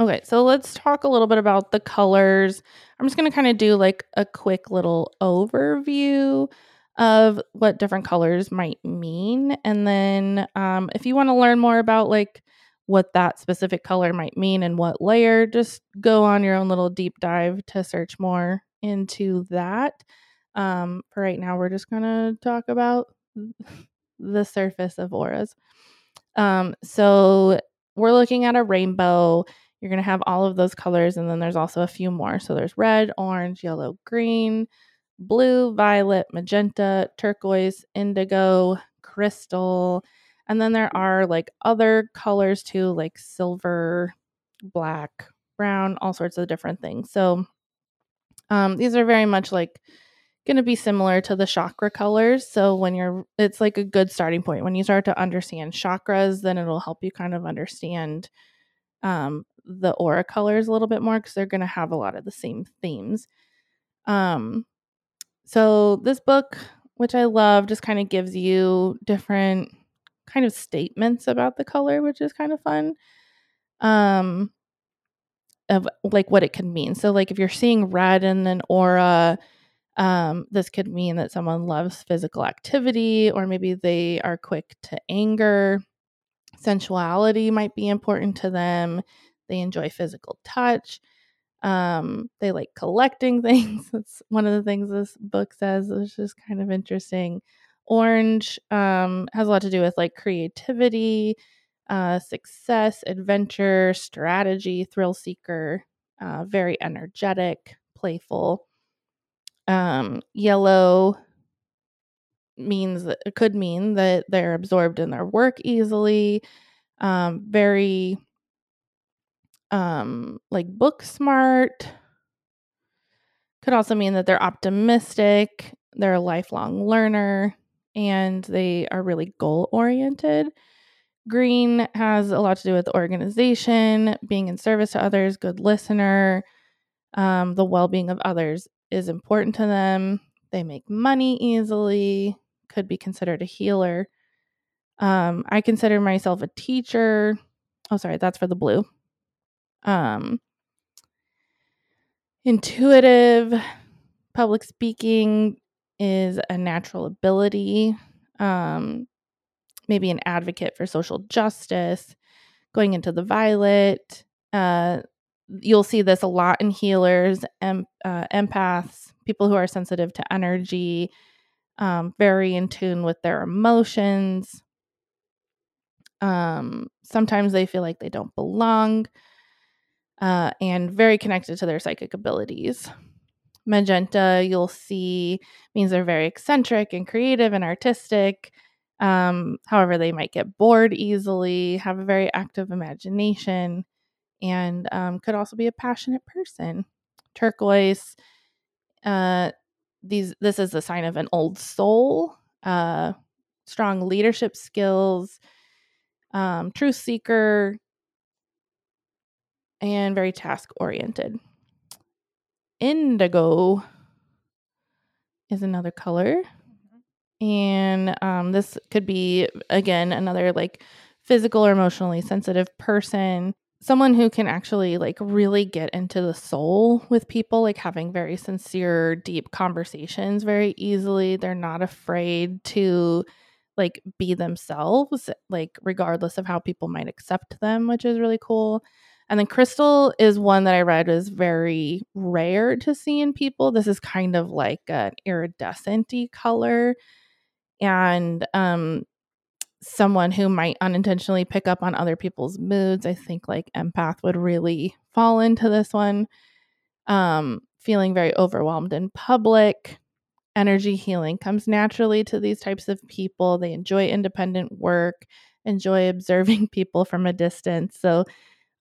Okay, so let's talk a little bit about the colors. I'm just going to kind of do like a quick little overview of what different colors might mean. And then um, if you want to learn more about like what that specific color might mean and what layer, just go on your own little deep dive to search more into that. Um, for right now, we're just going to talk about *laughs* the surface of auras. Um, so we're looking at a rainbow you're going to have all of those colors, and then there's also a few more. So there's red, orange, yellow, green, blue, violet, magenta, turquoise, indigo, crystal. And then there are like other colors too, like silver, black, brown, all sorts of different things. So um, these are very much like going to be similar to the chakra colors. So when you're, it's like a good starting point. When you start to understand chakras, then it'll help you kind of understand um, the aura colors a little bit more because they're going to have a lot of the same themes. Um, so this book, which I love, just kind of gives you different kind of statements about the color, which is kind of fun. Um, of like what it could mean. So like if you're seeing red in an aura, um, this could mean that someone loves physical activity, or maybe they are quick to anger. Sensuality might be important to them. They enjoy physical touch. Um, they like collecting *laughs* things. That's one of the things this book says, which is kind of interesting. Orange um, has a lot to do with like creativity, uh, success, adventure, strategy, thrill seeker, uh, very energetic, playful. Um, yellow means it could mean that they're absorbed in their work easily, um, very um like book smart. Could also mean that they're optimistic they're a lifelong learner and they are really goal oriented. Green has a lot to do with organization being in service to others good listener um, the well-being of others is important to them. They make money easily could be considered a healer. Um, i consider myself a teacher. Oh sorry that's for the blue um, intuitive public speaking is a natural ability um, maybe an advocate for social justice going into the violet uh, you'll see this a lot in healers em- uh, empaths people who are sensitive to energy um, very in tune with their emotions. Um, sometimes they feel like they don't belong uh, and very connected to their psychic abilities. Magenta, you'll see, means they're very eccentric and creative and artistic. Um, however, they might get bored easily, have a very active imagination, and um, could also be a passionate person. Turquoise, uh, these this is a sign of an old soul, uh, strong leadership skills, um, truth seeker, and very task oriented. Indigo is another color. Mm-hmm. And um, this could be, again, another like physical or emotionally sensitive person. Someone who can actually like really get into the soul with people, like having very sincere, deep conversations very easily. They're not afraid to like be themselves, like regardless of how people might accept them, which is really cool And then crystal is one that I read is very rare to see in people. This is kind of like an iridescent color. And um, someone who might unintentionally pick up on other people's moods. I think like empath would really fall into this one. Um, feeling very overwhelmed in public. Energy healing comes naturally to these types of people. They enjoy independent work, enjoy observing *laughs* people from a distance. So,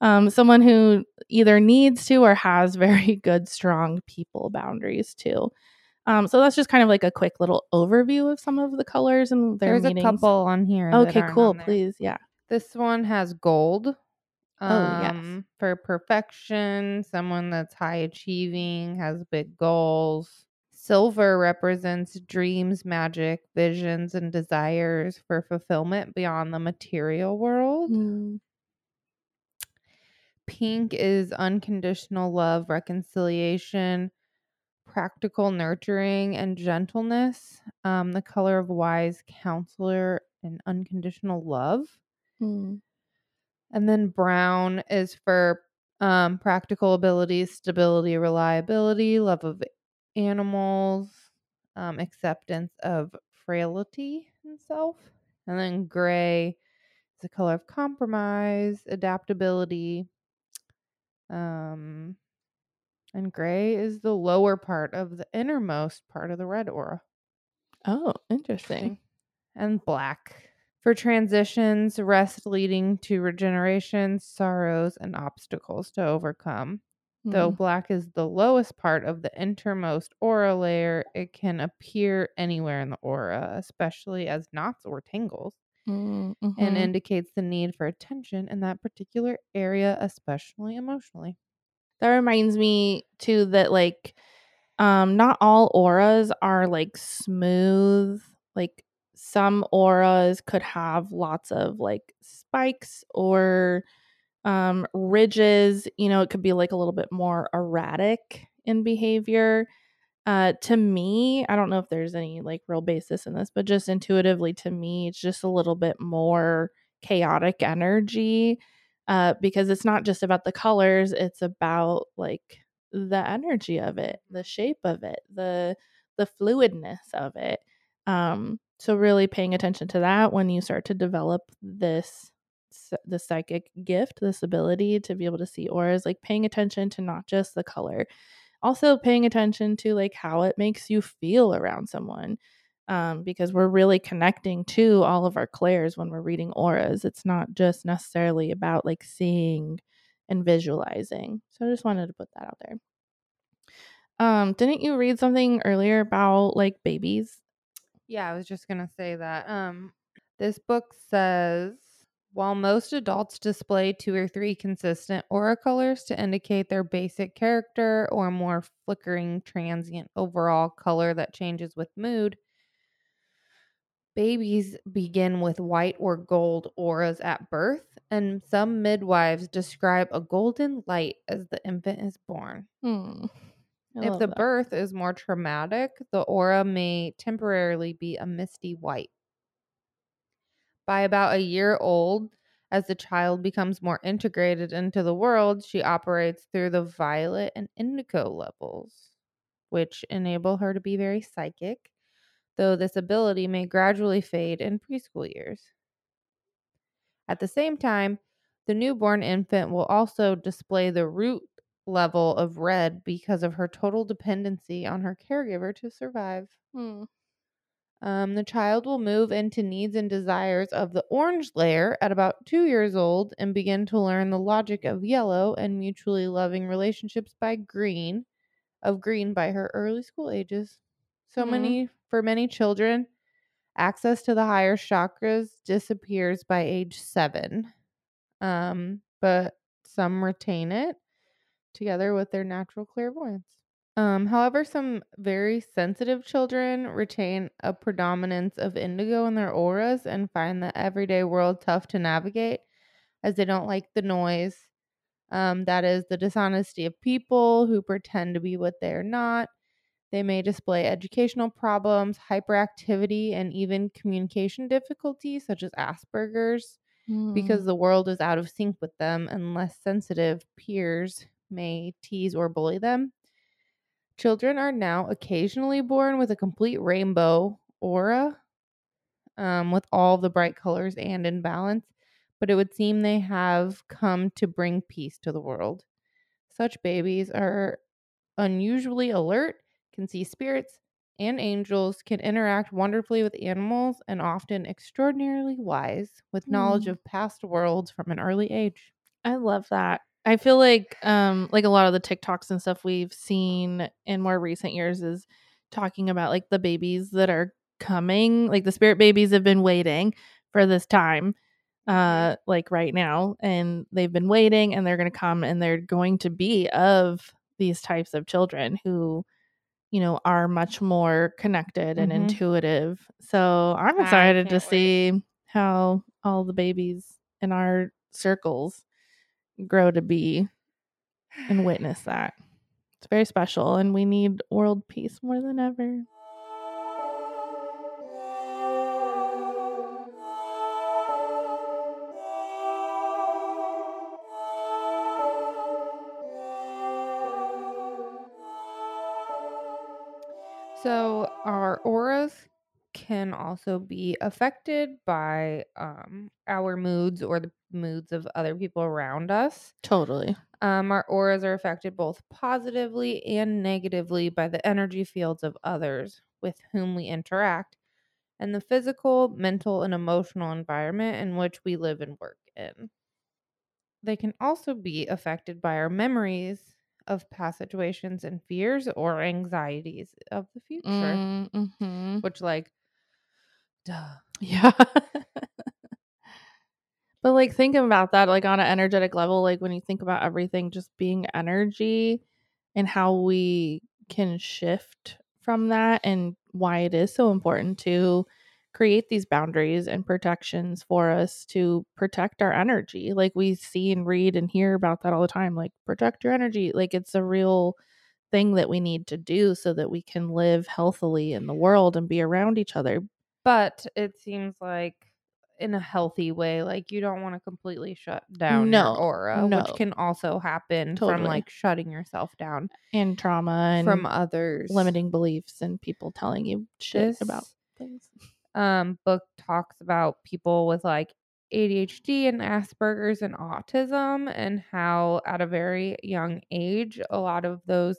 um, someone who either needs to or has *laughs* very good, strong people boundaries too. Um, so that's just kind of like a quick little overview of some of the colors and their There's meanings. a couple on here. Okay, cool. Please, yeah. This one has gold. Oh, yes. Um, for perfection, someone that's high achieving, has big goals. Silver represents dreams, magic, visions, and desires for fulfillment beyond the material world. Mm. Pink is unconditional love, reconciliation, practical nurturing, and gentleness. Um, the color of wise counselor and unconditional love. Mm. And then brown is for um, practical abilities, stability, reliability, love of animals, um, acceptance of frailty in self. And then gray is the color of compromise, adaptability. Um, and gray is the lower part of the innermost part of the red aura. Oh, interesting. And black. For transitions, rest leading to regeneration, sorrows, and obstacles to overcome. Though Mm. black is the lowest part of the innermost aura layer, it can appear anywhere in the aura, especially as knots or tangles, Mm, and mhm. indicates the need for attention in that particular area, especially emotionally. that reminds me too that like um not all auras are like smooth like some auras could have lots of like spikes or um ridges you know it could be like a little bit more erratic in behavior uh to me i don't know if there's any like real basis in this but just intuitively to me it's just a little bit more chaotic energy uh because it's not just about the colors it's about like the energy of it the shape of it the the fluidness of it. Um so really paying attention to that when you start to develop this the psychic gift this ability to be able to see auras like paying attention to not just the color also paying attention to like how it makes you feel around someone um, because we're really connecting to all of our clairs when we're reading auras. It's not just necessarily about like seeing and visualizing. So i just wanted to put that out there. Um didn't you read something earlier about like babies? Yeah, I was just to say that. Um this book says while most adults display two or three consistent aura colors to indicate their basic character or more flickering transient overall color that changes with mood, babies begin with white or gold auras at birth, and some midwives describe a golden light as the infant is born. hmm. If the that. birth is more traumatic, the aura may temporarily be a misty white. By about a year old, as the child becomes more integrated into the world, she operates through the violet and indigo levels, which enable her to be very psychic, though this ability may gradually fade in preschool years. At the same time, the newborn infant will also display the root level of red because of her total dependency on her caregiver to survive. Hmm. Um, the child will move into needs and desires of the orange layer at about two years old and begin to learn the logic of yellow and mutually loving relationships by green, of green by her early school ages. So Hmm. many, for many children, access to the higher chakras disappears by age seven. Um, but some retain it together with their natural clairvoyance. Um, however, some very sensitive children retain a predominance of indigo in their auras and find the everyday world tough to navigate as they don't like the noise. Um, that is the dishonesty of people who pretend to be what they're not. They may display educational problems, hyperactivity, and even communication difficulties, such as Asperger's. because Mm. the world is out of sync with them and less sensitive peers may tease or bully them. Children are now occasionally born with a complete rainbow aura um, with all the bright colors and in balance, but it would seem they have come to bring peace to the world. Such babies are unusually alert, can see spirits and angels, can interact wonderfully with animals, and often extraordinarily wise with knowledge Mm. of past worlds from an early age. I love that. I feel like um like a lot of the TikToks and stuff we've seen in more recent years is talking about like the babies that are coming, like the spirit babies have been waiting for this time uh like right now and they've been waiting and they're going to come and they're going to be of these types of children who you know are much more connected and Mhm. intuitive. So I'm excited to wait. see how all the babies in our circles grow to be and *sighs* witness that. It's very special, and we need world peace more than ever. So, our auras can also be affected by um, our moods or the moods of other people around us. Totally. Um, our auras are affected both positively and negatively by the energy fields of others with whom we interact and the physical, mental, and emotional environment in which we live and work in. They can also be affected by our memories of past situations and fears or anxieties of the future, Mm-hmm. which, like, duh. Yeah. but like thinking about that, like on an energetic level, like when you think about everything just being energy and how we can shift from that and why it is so important to create these boundaries and protections for us to protect our energy. Like we see and read and hear about that all the time. Like protect your energy. Like it's a real thing that we need to do so that we can live healthily in the world and be around each other. But it seems like in a healthy way, like you don't want to completely shut down No, your aura, no. which can also happen from like shutting yourself down And trauma and from others. limiting beliefs and people telling you shit This about things. um book talks about people with like ADHD and Asperger's and autism and how at a very young age a lot of those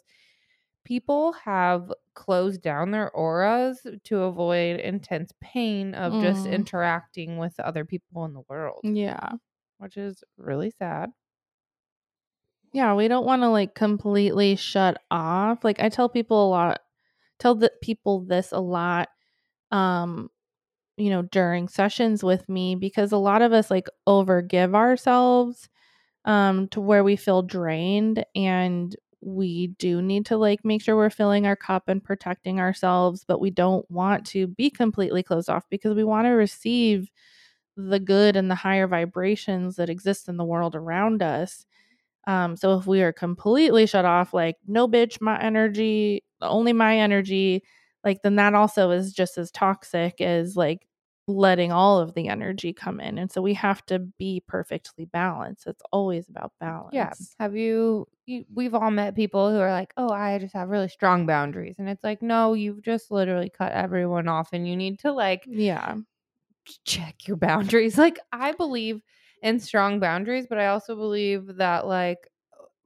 people have closed down their auras to avoid intense pain of just Mm. interacting with other people in the world, Yeah. which is really sad. Yeah, we don't want to like completely shut off. Like I tell people a lot tell the people this a lot um you know during sessions with me because a lot of us like overgive ourselves um to where we feel drained and we do need to like make sure we're filling our cup and protecting ourselves but we don't want to be completely closed off because we want to receive the good and the higher vibrations that exist in the world around us. Um, so if we are completely shut off, like no bitch, my energy, only my energy, like then that also is just as toxic as like letting all of the energy come in. And so we have to be perfectly balanced. It's always about balance. Yeah. Have you, you we've all met people who are like, "Oh, I just have really strong boundaries." And it's like, "No, you've just literally cut everyone off and you need to like Yeah. check your boundaries. *laughs* Like I believe in strong boundaries, but I also believe that like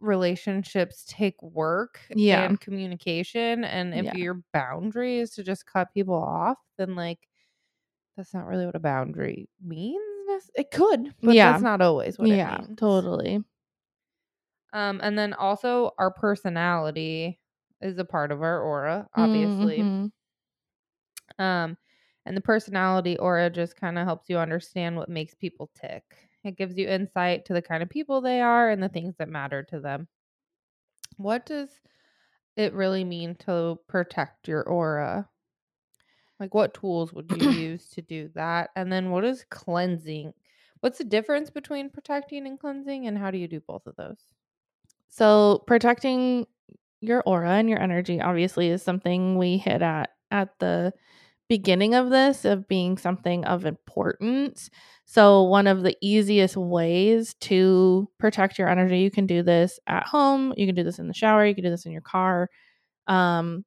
relationships take work Yeah. and communication and if Yeah. your boundary is to just cut people off, then like that's not really what a boundary means. It could, but Yeah. that's not always what yeah, it means. totally. Um and then also our personality is a part of our aura, obviously. Mhm. Um, and the personality aura just kind of helps you understand what makes people tick. It gives you insight to the kind of people they are and the things that matter to them. What does it really mean to protect your aura? Like, what tools would you *clears throat* use to do that? And then, what is cleansing? What's the difference between protecting and cleansing, and how do you do both of those? So protecting your aura and your energy obviously is something we hit at at the beginning of this of being something of importance. So, one of the easiest ways to protect your energy, you can do this at home, you can do this in the shower, you can do this in your car, um,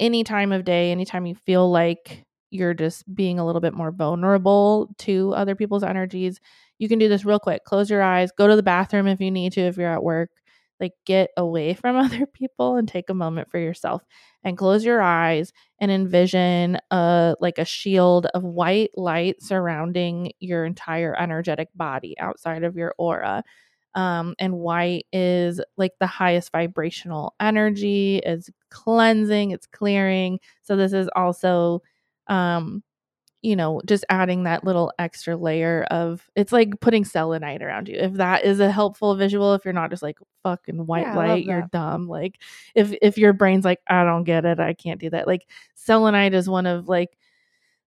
any time of day, anytime you feel like you're just being a little bit more vulnerable to other people's energies. You can do this real quick. Close your eyes, go to the bathroom if you need to, if you're at work. Like, get away *laughs* from other people and take a moment for yourself and close your eyes and envision a like a shield of white light surrounding your entire energetic body outside of your aura um, and white is like the highest vibrational energy is cleansing it's clearing so this is also um, you know, just adding that little extra layer of it's like putting selenite around you. If that is a helpful visual, if you're not just like fucking white yeah, light, you're dumb. Like if if your brain's like, I don't get it, I can't do that. Like selenite is one of like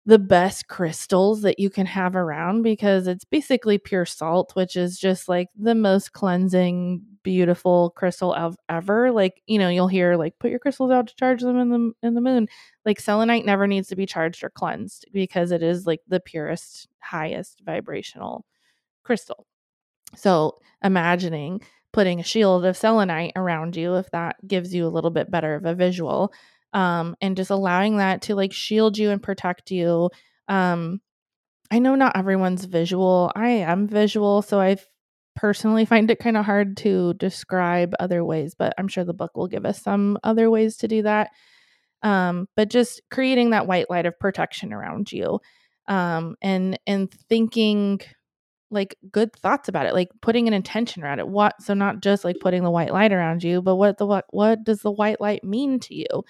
the best crystals that you can have around because it's basically pure salt, which is just like the most cleansing, beautiful crystal of ever. Like, you know, you'll hear like put your crystals out to charge them in the in the moon. Like selenite never needs to be charged or cleansed because it is like the purest, highest vibrational crystal. So, imagining putting a shield of selenite around you if that gives you a little bit better of a visual um, and just allowing that to like shield you and protect you. Um, I know not everyone's visual. I am visual, so I personally *laughs* find it kind of hard to describe other ways, but I'm sure the book will give us some other ways to do that. Um, but just creating that white light of protection around you, um, and and thinking like good thoughts about it, like putting an intention around it. What so not just like putting the white light around you, but what the what what does the white light mean to you?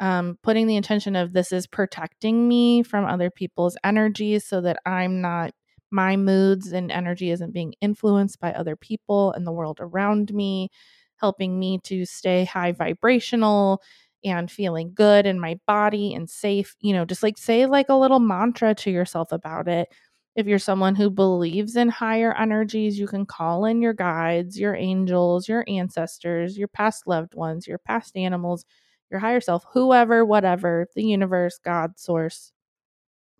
Um, putting the intention of this is protecting me from other people's energies so that I'm not, my moods and energy isn't being influenced by other people and the world around me, helping me to stay high vibrational and feeling good in my body and safe. You know, just like say like a little mantra to yourself about it. If you're someone who believes in higher energies, you can call in your guides, your angels, your ancestors, your past loved ones, your past animals your higher self, whoever, whatever, the universe, God, source,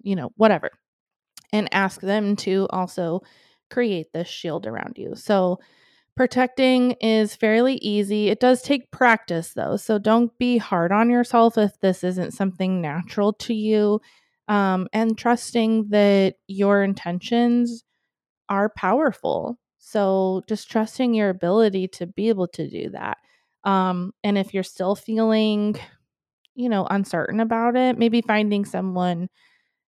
you know, whatever, and ask them to also create this shield around you. So, protecting is fairly easy. It does take practice though. So, don't be hard on yourself if this isn't something natural to you. Um, and trusting that your intentions are powerful. So, just trusting your ability to be able to do that. Um, and if you're still feeling, you know, uncertain about it, maybe finding someone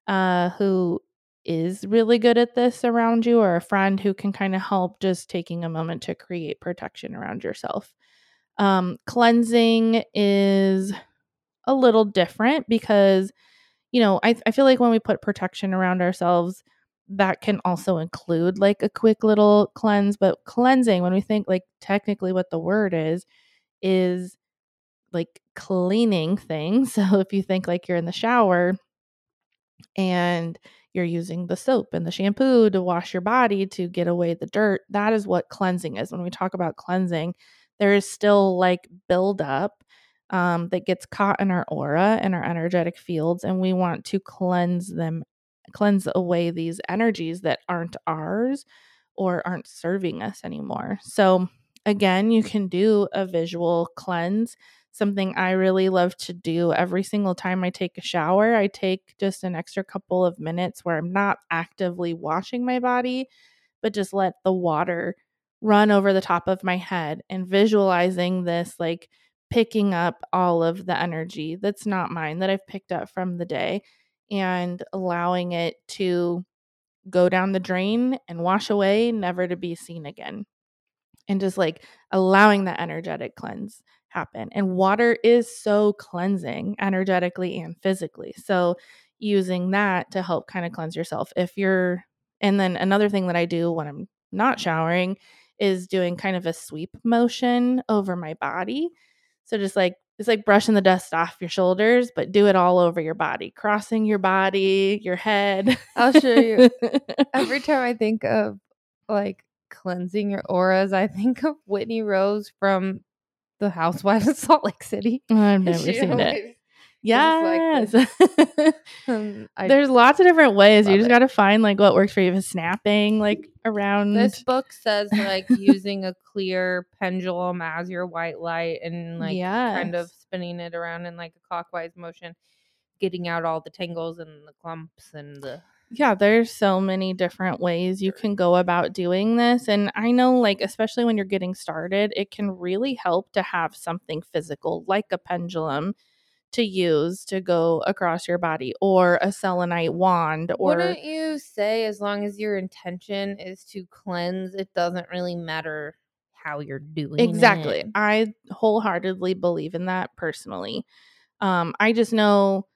uh, who is really good at this around you or a friend who can kind of help just taking a moment to create protection around yourself. Um, cleansing is a little different because, you know, I, I feel like when we put protection around ourselves, that can also include like a quick little cleanse. But cleansing, when we think like technically what the word is, is like cleaning things. *laughs* So if you think like you're in the shower and you're using the soap and the shampoo to wash your body to get away the dirt, that is what cleansing is. When we talk about cleansing, there is still like buildup um, that gets caught in our aura and our energetic fields, and we want to cleanse them, cleanse away these energies that aren't ours or aren't serving us anymore. So Again, you can do a visual cleanse. Something I really love to do every single time I take a shower. I take just an extra couple of minutes where I'm not actively washing my body, but just let the water run over the top of my head and visualizing this like picking up all of the energy that's not mine that I've picked up from the day and allowing it to go down the drain and wash away, never to be seen again and just like allowing that energetic cleanse happen. And water is so cleansing energetically and physically. So using that to help kind of cleanse yourself. If you're and then another thing that I do when I'm not showering is doing kind of a sweep motion over my body. So just like it's like brushing the dust off your shoulders, but do it all over your body, crossing your body, your head. I'll show you. *laughs* Every time I think of like cleansing your auras, I think of Whitney Rose from The Housewives of Salt Lake City. I've *laughs* never she seen it. Yes. *laughs* Um, There's lots of different ways. You just got to find like what works for you. If snapping like around. this book says like *laughs* using a clear pendulum as your white light and like kind of spinning it around in like a clockwise motion, getting out all the tangles and the clumps and the yeah, there's so many different ways you can go about doing this. And I know, like, especially when you're getting started, it can really help to have something physical like a pendulum to use to go across your body or a selenite wand or Wouldn't you say as long as your intention is to cleanse, it doesn't really matter how you're doing Exactly. it? I wholeheartedly believe in that personally. Um, I just know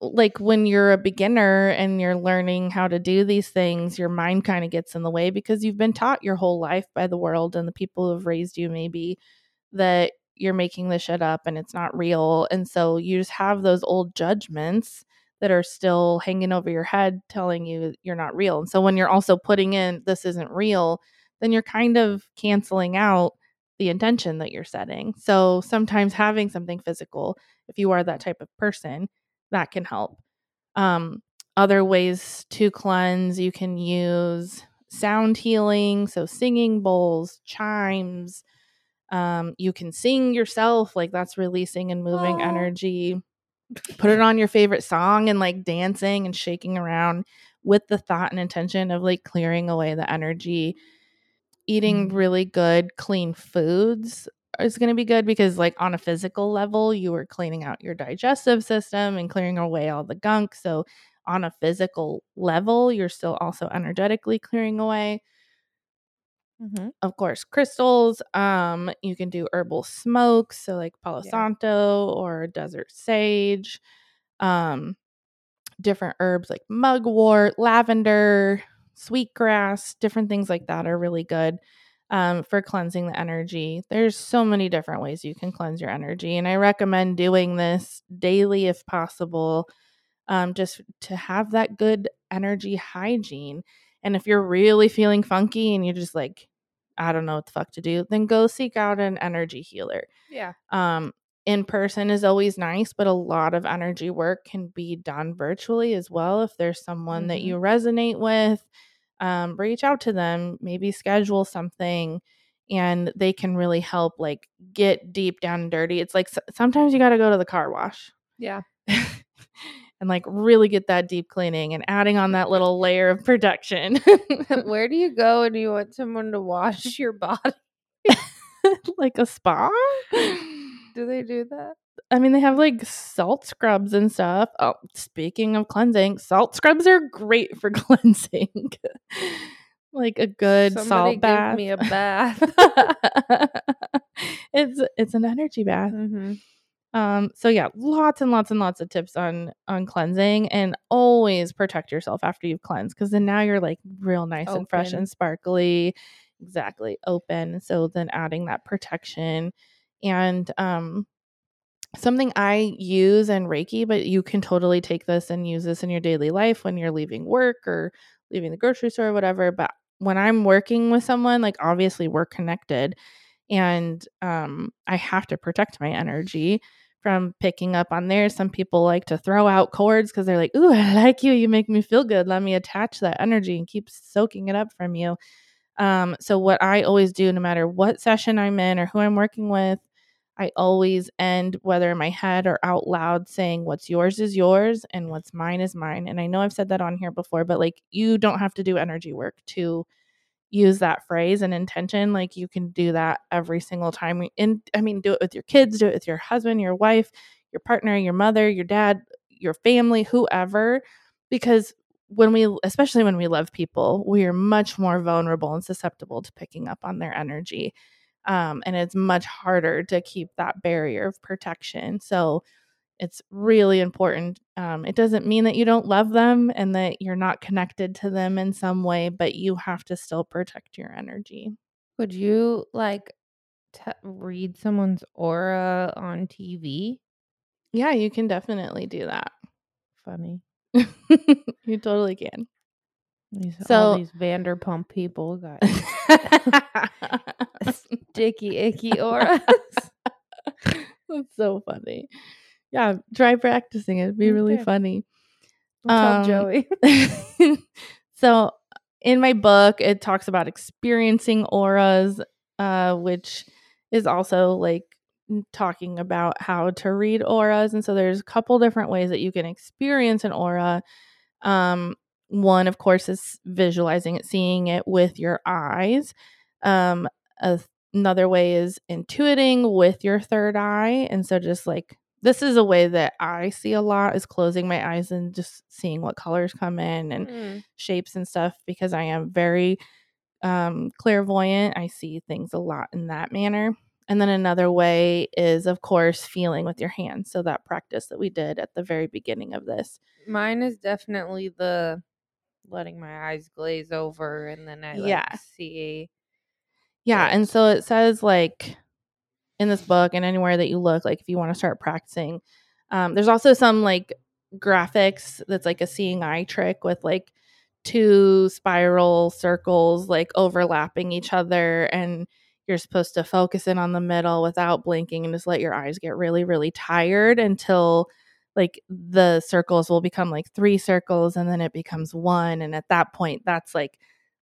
like when you're a beginner and you're learning how to do these things, your mind kind of gets in the way because you've been taught your whole life by the world and the people who have raised you maybe that you're making this shit up and it's not real. And so you just have those old judgments that are still hanging over your head telling you you're not real. And so when you're also putting in this isn't real, then you're kind of canceling out the intention that you're setting. So sometimes having something physical, if you are that type of person, that can help. Um, other ways to cleanse, you can use sound healing, so singing bowls, chimes. Um, you can sing yourself, like that's releasing and moving energy. Put it on your favorite song and like dancing and shaking around with the thought and intention of like clearing away the energy. Eating Mm. really good, clean foods is going to be good because, like, on a physical level, you are cleaning out your digestive system and clearing away all the gunk. So, on a physical level, you're still also energetically clearing away Mhm. of course, crystals. Um, you can do herbal smokes, so like Palo Yeah. Santo or desert sage. Um, different herbs like mugwort, lavender, sweetgrass, different things like that are really good um, for cleansing the energy. There's so many different ways you can cleanse your energy, and I recommend doing this daily if possible, um, just to have that good energy hygiene. And if you're really feeling funky and you're just like, I don't know what the fuck to do, then go seek out an energy healer. Yeah. Um, in person is always nice, but a lot of energy work can be done virtually as well. If there's someone that Mhm. you resonate with, um, reach out to them, maybe schedule something, and they can really help like get deep down and dirty. It's like s- sometimes you got to go to the car wash Yeah. *laughs* and like really get that deep cleaning and adding on that little layer of protection. *laughs* Where do you go and you want someone to wash your body? *laughs* like a spa. Do they do that? I mean, they have like salt scrubs and stuff. Oh, speaking of cleansing, salt scrubs are great for *laughs* cleansing. like a good Somebody salt give bath. me a bath. *laughs* it's it's an energy bath. hmm Um, so yeah, lots and lots and lots of tips on on cleansing and always protect yourself after you've cleansed because then now you're like real nice and fresh and sparkly. Exactly. Open. So then adding that protection and um something I use in Reiki, but you can totally take this and use this in your daily life when you're leaving work or leaving the grocery store or whatever. But when I'm working with someone, like obviously we're connected and um, I have to protect my energy from picking up on there. Some people like to throw out cords because they're like, Ooh, *laughs* I like you. You make me feel good. Let me attach that energy and keep soaking it up from you. Um, so, what I always do, no matter what session I'm in or who I'm working with, I always end, whether in my head or out loud, saying, What's yours is yours and what's mine is mine. And I know I've said that on here before, but like you don't have to do energy work to use that phrase and intention. Like you can do that every single time. And I mean, do it with your kids, do it with your husband, your wife, your partner, your mother, your dad, your family, whoever. Because when we, especially when we love people, we are much more vulnerable and susceptible to picking up on their energy. Um, and it's much harder to keep that barrier of protection. So it's really important. Um, it doesn't mean that you don't love them and that you're not connected to them in some way, but you have to still protect your energy. Would you like to read someone's aura on TV? Yeah, you can definitely do that. Funny. *laughs* you totally can. These, So- all these Vanderpump people got *laughs* sticky, icky auras. *laughs* That's so funny. yeah, try practicing it. It'd be really funny. I'll Um, tell Joey. *laughs* so in my book, it talks about experiencing auras, uh, which is also like talking about how to read auras. And so there's a couple different ways that you can experience an aura. Um, one, of course, is visualizing it, seeing it with your eyes. Um, another way is intuiting with your third eye. And so just like this is a way that I see a lot is closing my eyes and just seeing what colors come in and Mm. shapes and stuff because I am very um, clairvoyant. I see things a lot in that manner. And then another way is, of course, feeling with your hands. So that practice that we did at the very beginning of this. Mine is definitely the letting my eyes glaze over and then I like Yeah. see. Yeah. And so it says, like, in this book and anywhere that you look, like, if you want to start practicing, um, there's also some like graphics that's like a seeing eye trick with like two spiral circles like overlapping each other and you're supposed to focus in on the middle without blinking and just let your eyes get really really tired until like the circles will become like three circles and then it becomes one and at that point that's like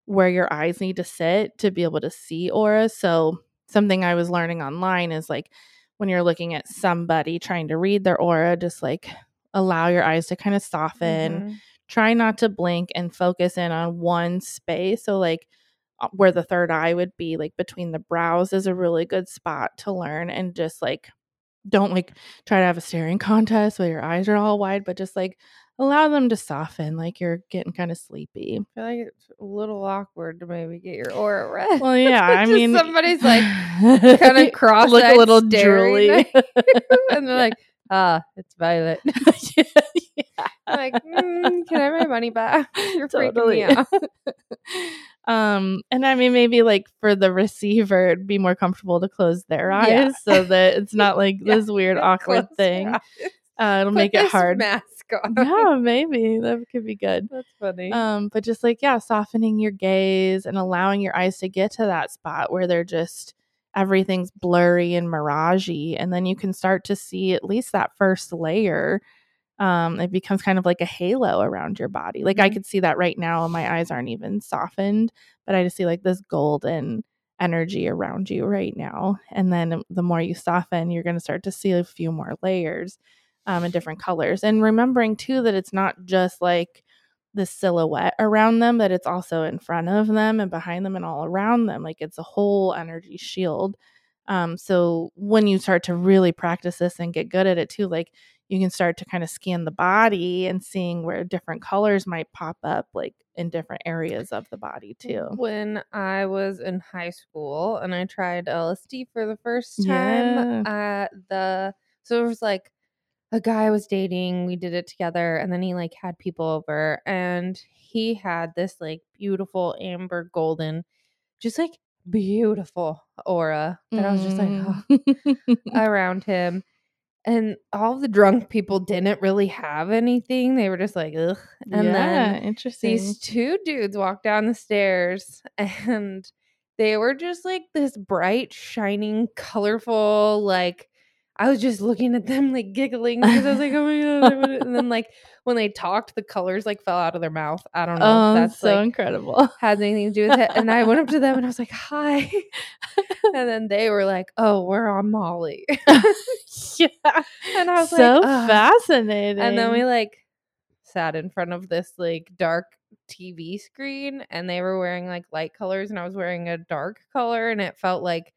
where your eyes need to sit to be able to see auras so something i was learning online is like when you're looking at somebody trying to read their aura just like allow your eyes to kind of soften Mhm. try not to blink and focus in on one space. So, like uh, where the third eye would be, like between the brows, is a really good spot to learn. And just like, don't like try to have a staring contest where your eyes are all wide, but just like allow them to soften, like you're getting kind of sleepy. I feel like it's a little awkward to maybe get your aura read. Well, yeah, *laughs* I mean, somebody's like kind of *laughs* cross look a little drooly. *laughs* and they're like, ah, it's Violet. yeah, yeah. Like, mm, can I have my money back? You're Totally. freaking me out. Um and i mean maybe like for the receiver it'd be more comfortable to close their eyes Yeah. so that it's not *laughs* like Yeah. this weird *laughs* awkward thing uh, it'll Put make it hard Mask on. yeah maybe that could be good *laughs* That's funny. um but just like yeah softening your gaze and allowing your eyes to get to that spot where they're just everything's blurry and miragey and then you can start to see at least that first layer um it becomes kind of like a halo around your body. Like i Mhm. could see that right now and my eyes aren't even softened but i just see like this golden energy around you right now. And then the more you soften you're going to start to see a few more layers um in different colors. And remembering too that it's not just like the silhouette around them that it's also in front of them and behind them and all around them. Like it's a whole energy shield. Um so when you start to really practice this and get good at it too like you can start to kind of scan the body and seeing where different colors might pop up like in different areas of the body too When I was in high school and I tried LSD for the first time at the so it was like a guy I was dating, we did it together, and then he like had people over and he had this like beautiful amber golden, just like beautiful aura that I was just like oh, Mm. *laughs* around him. And all the drunk people didn't really have anything. They were just like, ugh. And yeah, then interesting these two dudes walked down the stairs *laughs* and they were just like this bright, shining, colorful, like I was just looking at them like giggling because I was like, oh my god. And then like when they talked, the colors like fell out of their mouth. I don't know oh if that's so like incredible *laughs* has anything to do with it. And I went up to them and I was like, hi. *laughs* and then they were like, oh, we're on Molly. *laughs* yeah and I was so like, fascinating And then we like sat in front of this like dark TV screen and they were wearing like light colors and I was wearing a dark color and it felt like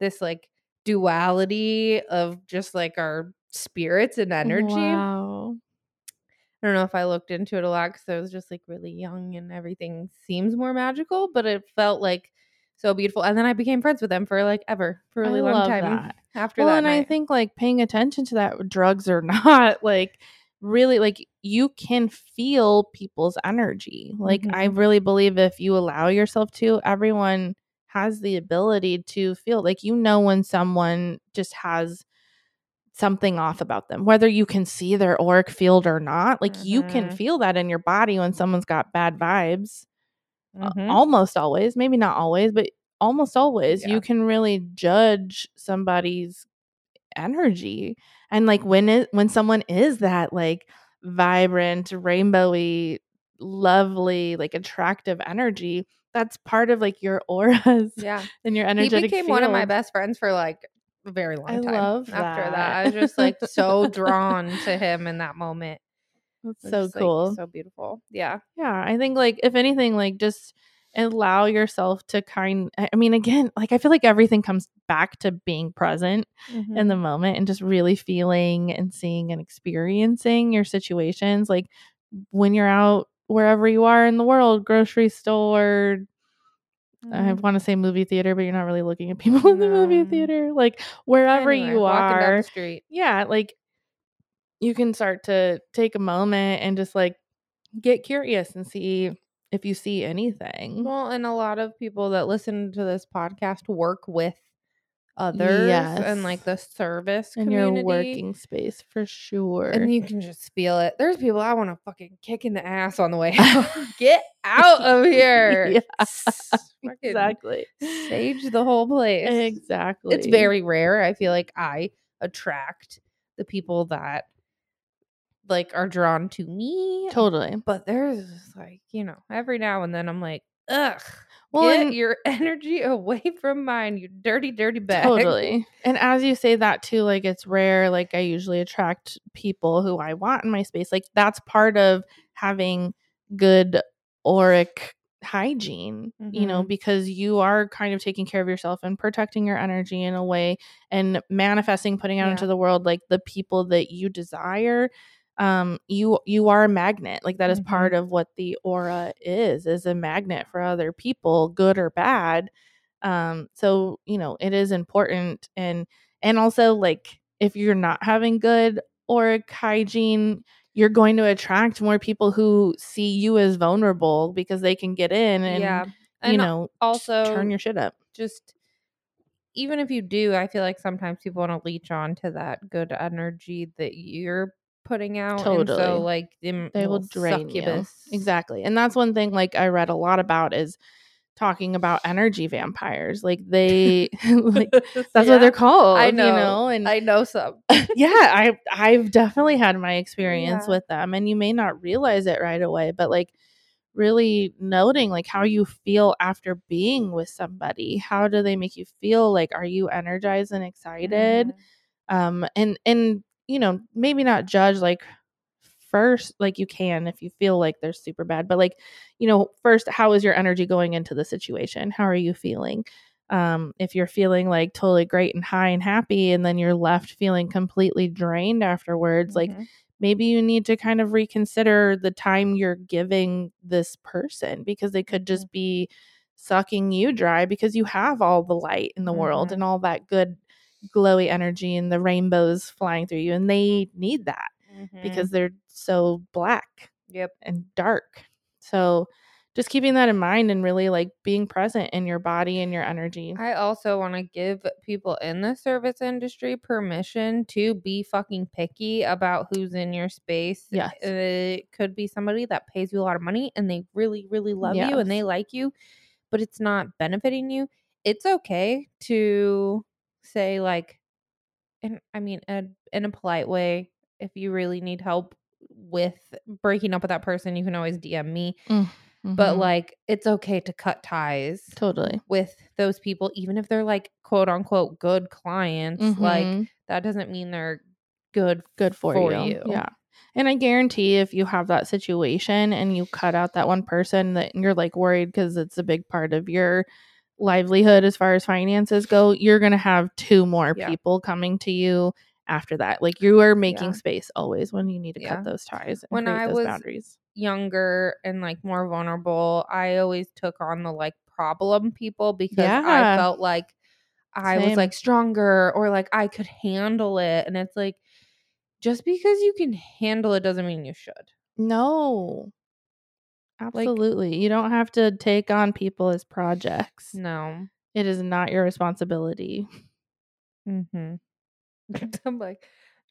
this like duality of just like our spirits and energy. wow I don't know if I looked into it a lot because I was just like really young and everything seems more magical, but it felt like so beautiful. And then I became friends with them for like ever, for a really I long time that. after well that. and i think like paying attention to that drugs or *laughs* not like really like you can feel people's energy like i Mhm. really believe if you allow yourself to everyone has the ability to feel like you know when someone just has something off about them whether you can see their auric field or not like you can Mhm. feel that in your body when someone's got bad vibes Mhm. almost always maybe not always but almost always Yeah. you can really judge somebody's energy. And like when it when someone is that like vibrant, rainbowy, lovely, like attractive energy, that's part of like your auras Yeah. *laughs* and your energy. He became one of my best friends for like a very long I time. love after that. that. I was just like so drawn *laughs* to him in that moment. That's so just, like, cool. so beautiful. Yeah. Yeah, I think like if anything, like just allow yourself to kind. I I mean, again, like I feel like everything comes back to being present in the mm-hmm. moment and just really feeling and seeing and experiencing your situations. Like when you're out wherever you are in the world, grocery store. I Mhm. want to say movie theater, but you're not really looking at people in the movie theater. Like wherever Anyway, you are, the street. yeah, like you can start to take a moment and just like get curious and see if you see anything. Well, and a lot of people that listen to this podcast work with others and like the service in your working space for sure. And you can just feel it. There's people I want to fucking kick in the ass on the way out. *laughs* Get out of *laughs* here. Yeah, exactly. Sage the whole place. Exactly. It's very rare. I feel like I attract the people that like are drawn to me. totally. But there's like, you know, every now and then I'm like, ugh. Well, get and- your *laughs* energy away from mine, you dirty, dirty bag. Totally. And as you say that too, like it's rare. Like I usually attract people who I want in my space. Like that's part of having good auric hygiene, you know, Mhm. because you are kind of taking care of yourself and protecting your energy in a way and manifesting, putting out Yeah. into the world like the people that you desire. Um, you you are a magnet. Like that is Mhm. part of what the aura is, is a magnet for other people, good or bad um so you know it is important and and also like if you're not having good auric hygiene you're going to attract more people who see you as vulnerable because they can get in and yeah. you know also turn your shit up just even if you do, I feel like sometimes people want to leech on to that good energy that you're putting out. And Totally. so like them they will drain you succubus. exactly and that's one thing like i read a lot about is talking about energy vampires like they *laughs* *laughs* like that's Yeah. what they're called I know. you know and I know some. *laughs* yeah, I I've definitely had my experience Yeah. with them and you may not realize it right away, but like really noting like how you feel after being with somebody. How do they make you feel? Like are you energized and excited? Mhm. Um and and you know, maybe not judge like first like you can if you feel like they're super bad, but like you know, first how is your energy going into the situation? How are you feeling? um, if you're feeling like totally great and high and happy and then you're left feeling completely drained afterwards like Mhm. maybe you need to kind of reconsider the time you're giving this person because they could just be sucking you dry because you have all the light in the world Mhm. and all that good glowy energy and the rainbows flying through you and they need that because mm-hmm. they're so black yep. and dark so just keeping that in mind and really like being present in your body and your energy I also want to give people in the service industry permission to be fucking picky about who's in your space. Yes. Uh, it could be somebody that pays you a lot of money and they really, really love you and they like you, but it's not benefiting you. It's okay to say, like, and I mean, a, in a polite way, if you really need help with breaking up with that person, you can always DM me. But Mhm. like, it's okay to cut ties totally with those people, even if they're like quote unquote good clients. Like Mhm. that doesn't mean they're good. good for, for you. you. Yeah. And I guarantee if you have that situation and you cut out that one person that you're like worried because it's a big part of your livelihood as far as finances go, you're going to have two more Yeah. people coming to you after that. Like you are making Yeah. space always when you need to Yeah. cut those ties and When I those was boundaries. Younger and like more vulnerable, I always took on the like problem people because. I felt like I was like stronger or like I could handle it. And it's like, just because you can handle it doesn't mean you should. No. Absolutely. you don't have to take on people as projects. No. It is not your responsibility. Mm-hmm. *laughs* I'm like,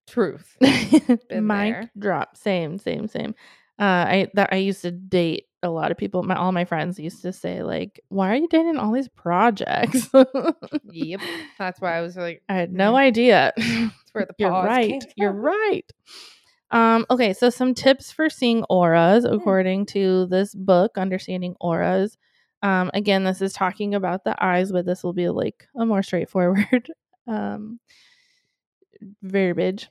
truth. *laughs* Mic there. drop. Same, same, same. Uh, I that I used to date a lot of people, my all my friends used to say like, "Why are you dating all these projects?" yep. *laughs* That's why I was like, I had no mm, idea. That's where the You're pause came right. You're right. Um, okay, so some tips for seeing auras Hmm. according to this book, Understanding Auras. Um, again, this is talking about the eyes, but this will be like a more straightforward *laughs* um, verbiage.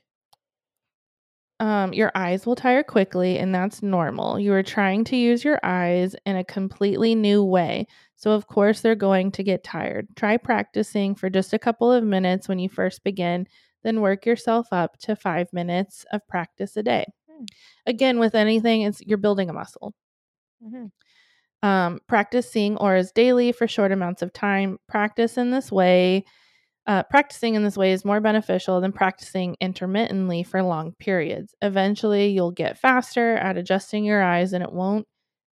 Um, your eyes will tire quickly, and that's normal. You are trying to use your eyes in a completely new way. So, of course, they're going to get tired. Try practicing for just a couple of minutes when you first begin, then work yourself up to five minutes of practice a day. Hmm. Again, with anything, it's you're building a muscle. Mhm. Um, practice seeing auras daily for short amounts of time. Practice in this way. Uh, practicing in this way is more beneficial than practicing intermittently for long periods. Eventually, you'll get faster at adjusting your eyes and it won't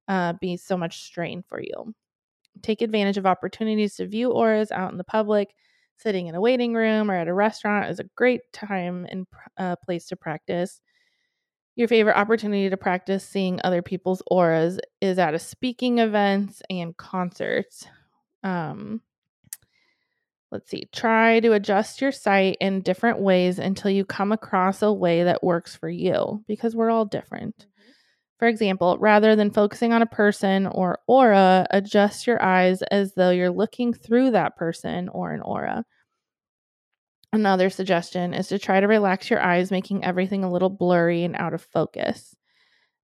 uh, be so much strain for you. Take advantage of opportunities to view auras out in the public. Sitting in a waiting room or at a restaurant is a great time and uh, place to practice. Your favorite opportunity to practice seeing other people's auras is at a speaking events and concerts. Um, let's see. Try to adjust your sight in different ways until you come across a way that works for you because we're all different. For example, rather than focusing on a person or aura, adjust your eyes as though you're looking through that person or an aura. Another suggestion is to try to relax your eyes, making everything a little blurry and out of focus.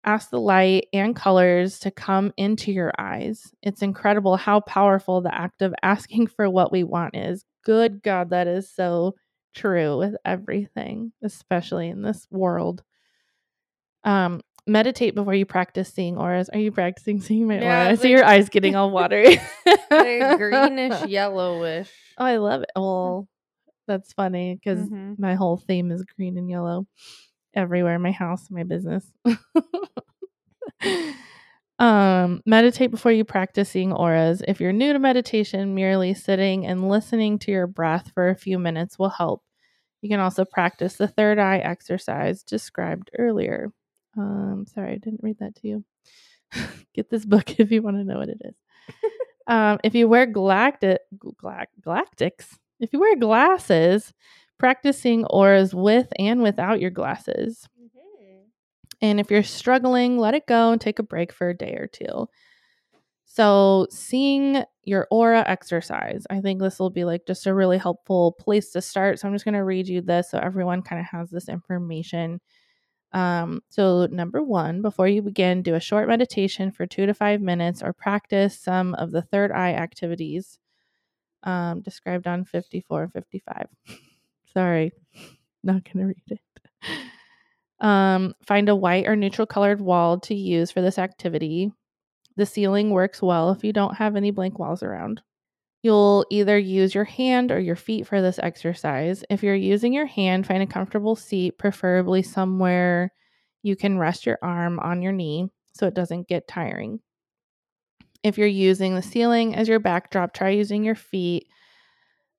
Ask the light and colors to come into your eyes. It's incredible how powerful the act of asking for what we want is. Good God, that is so true with everything, especially in this world. Um, meditate before you practice seeing auras. Are you practicing seeing my Yeah, aura? I see like- your eyes getting all watery. *laughs* *laughs* Greenish, yellowish. Oh, I love it. Well, that's funny because Mhm. my whole theme is green and yellow everywhere in my house, my business. *laughs* um, meditate before you practice seeing auras. If you're new to meditation, merely sitting and listening to your breath for a few minutes will help. You can also practice the third eye exercise described earlier. Um, sorry, I didn't read that to you. *laughs* Get this book *laughs* if you want to know what it is. *laughs* um, if you wear galactic, galac- galactics, if you wear glasses, practicing auras with and without your glasses. And if you're struggling, let it go and take a break for a day or two. So, seeing your aura exercise, I think this will be like just a really helpful place to start. So, I'm just going to read you this so everyone kind of has this information. Um, so, number one, before you begin, do a short meditation for two to five minutes or practice some of the third eye activities um, described on 54 and 55. *laughs* Sorry, *laughs* not going to read it. Um, find a white or neutral colored wall to use for this activity. The ceiling works well if you don't have any blank walls around. You'll either use your hand or your feet for this exercise. If you're using your hand, find a comfortable seat, preferably somewhere you can rest your arm on your knee so it doesn't get tiring. If you're using the ceiling as your backdrop, try using your feet.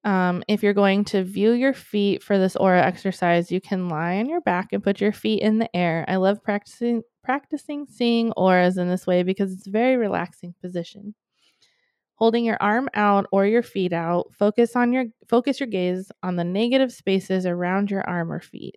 Um, if you're going to view your feet for this aura exercise, you can lie on your back and put your feet in the air. I love practicing practicing seeing auras in this way because it's a very relaxing position. Holding your arm out or your feet out, focus on your focus your gaze on the negative spaces around your arm or feet.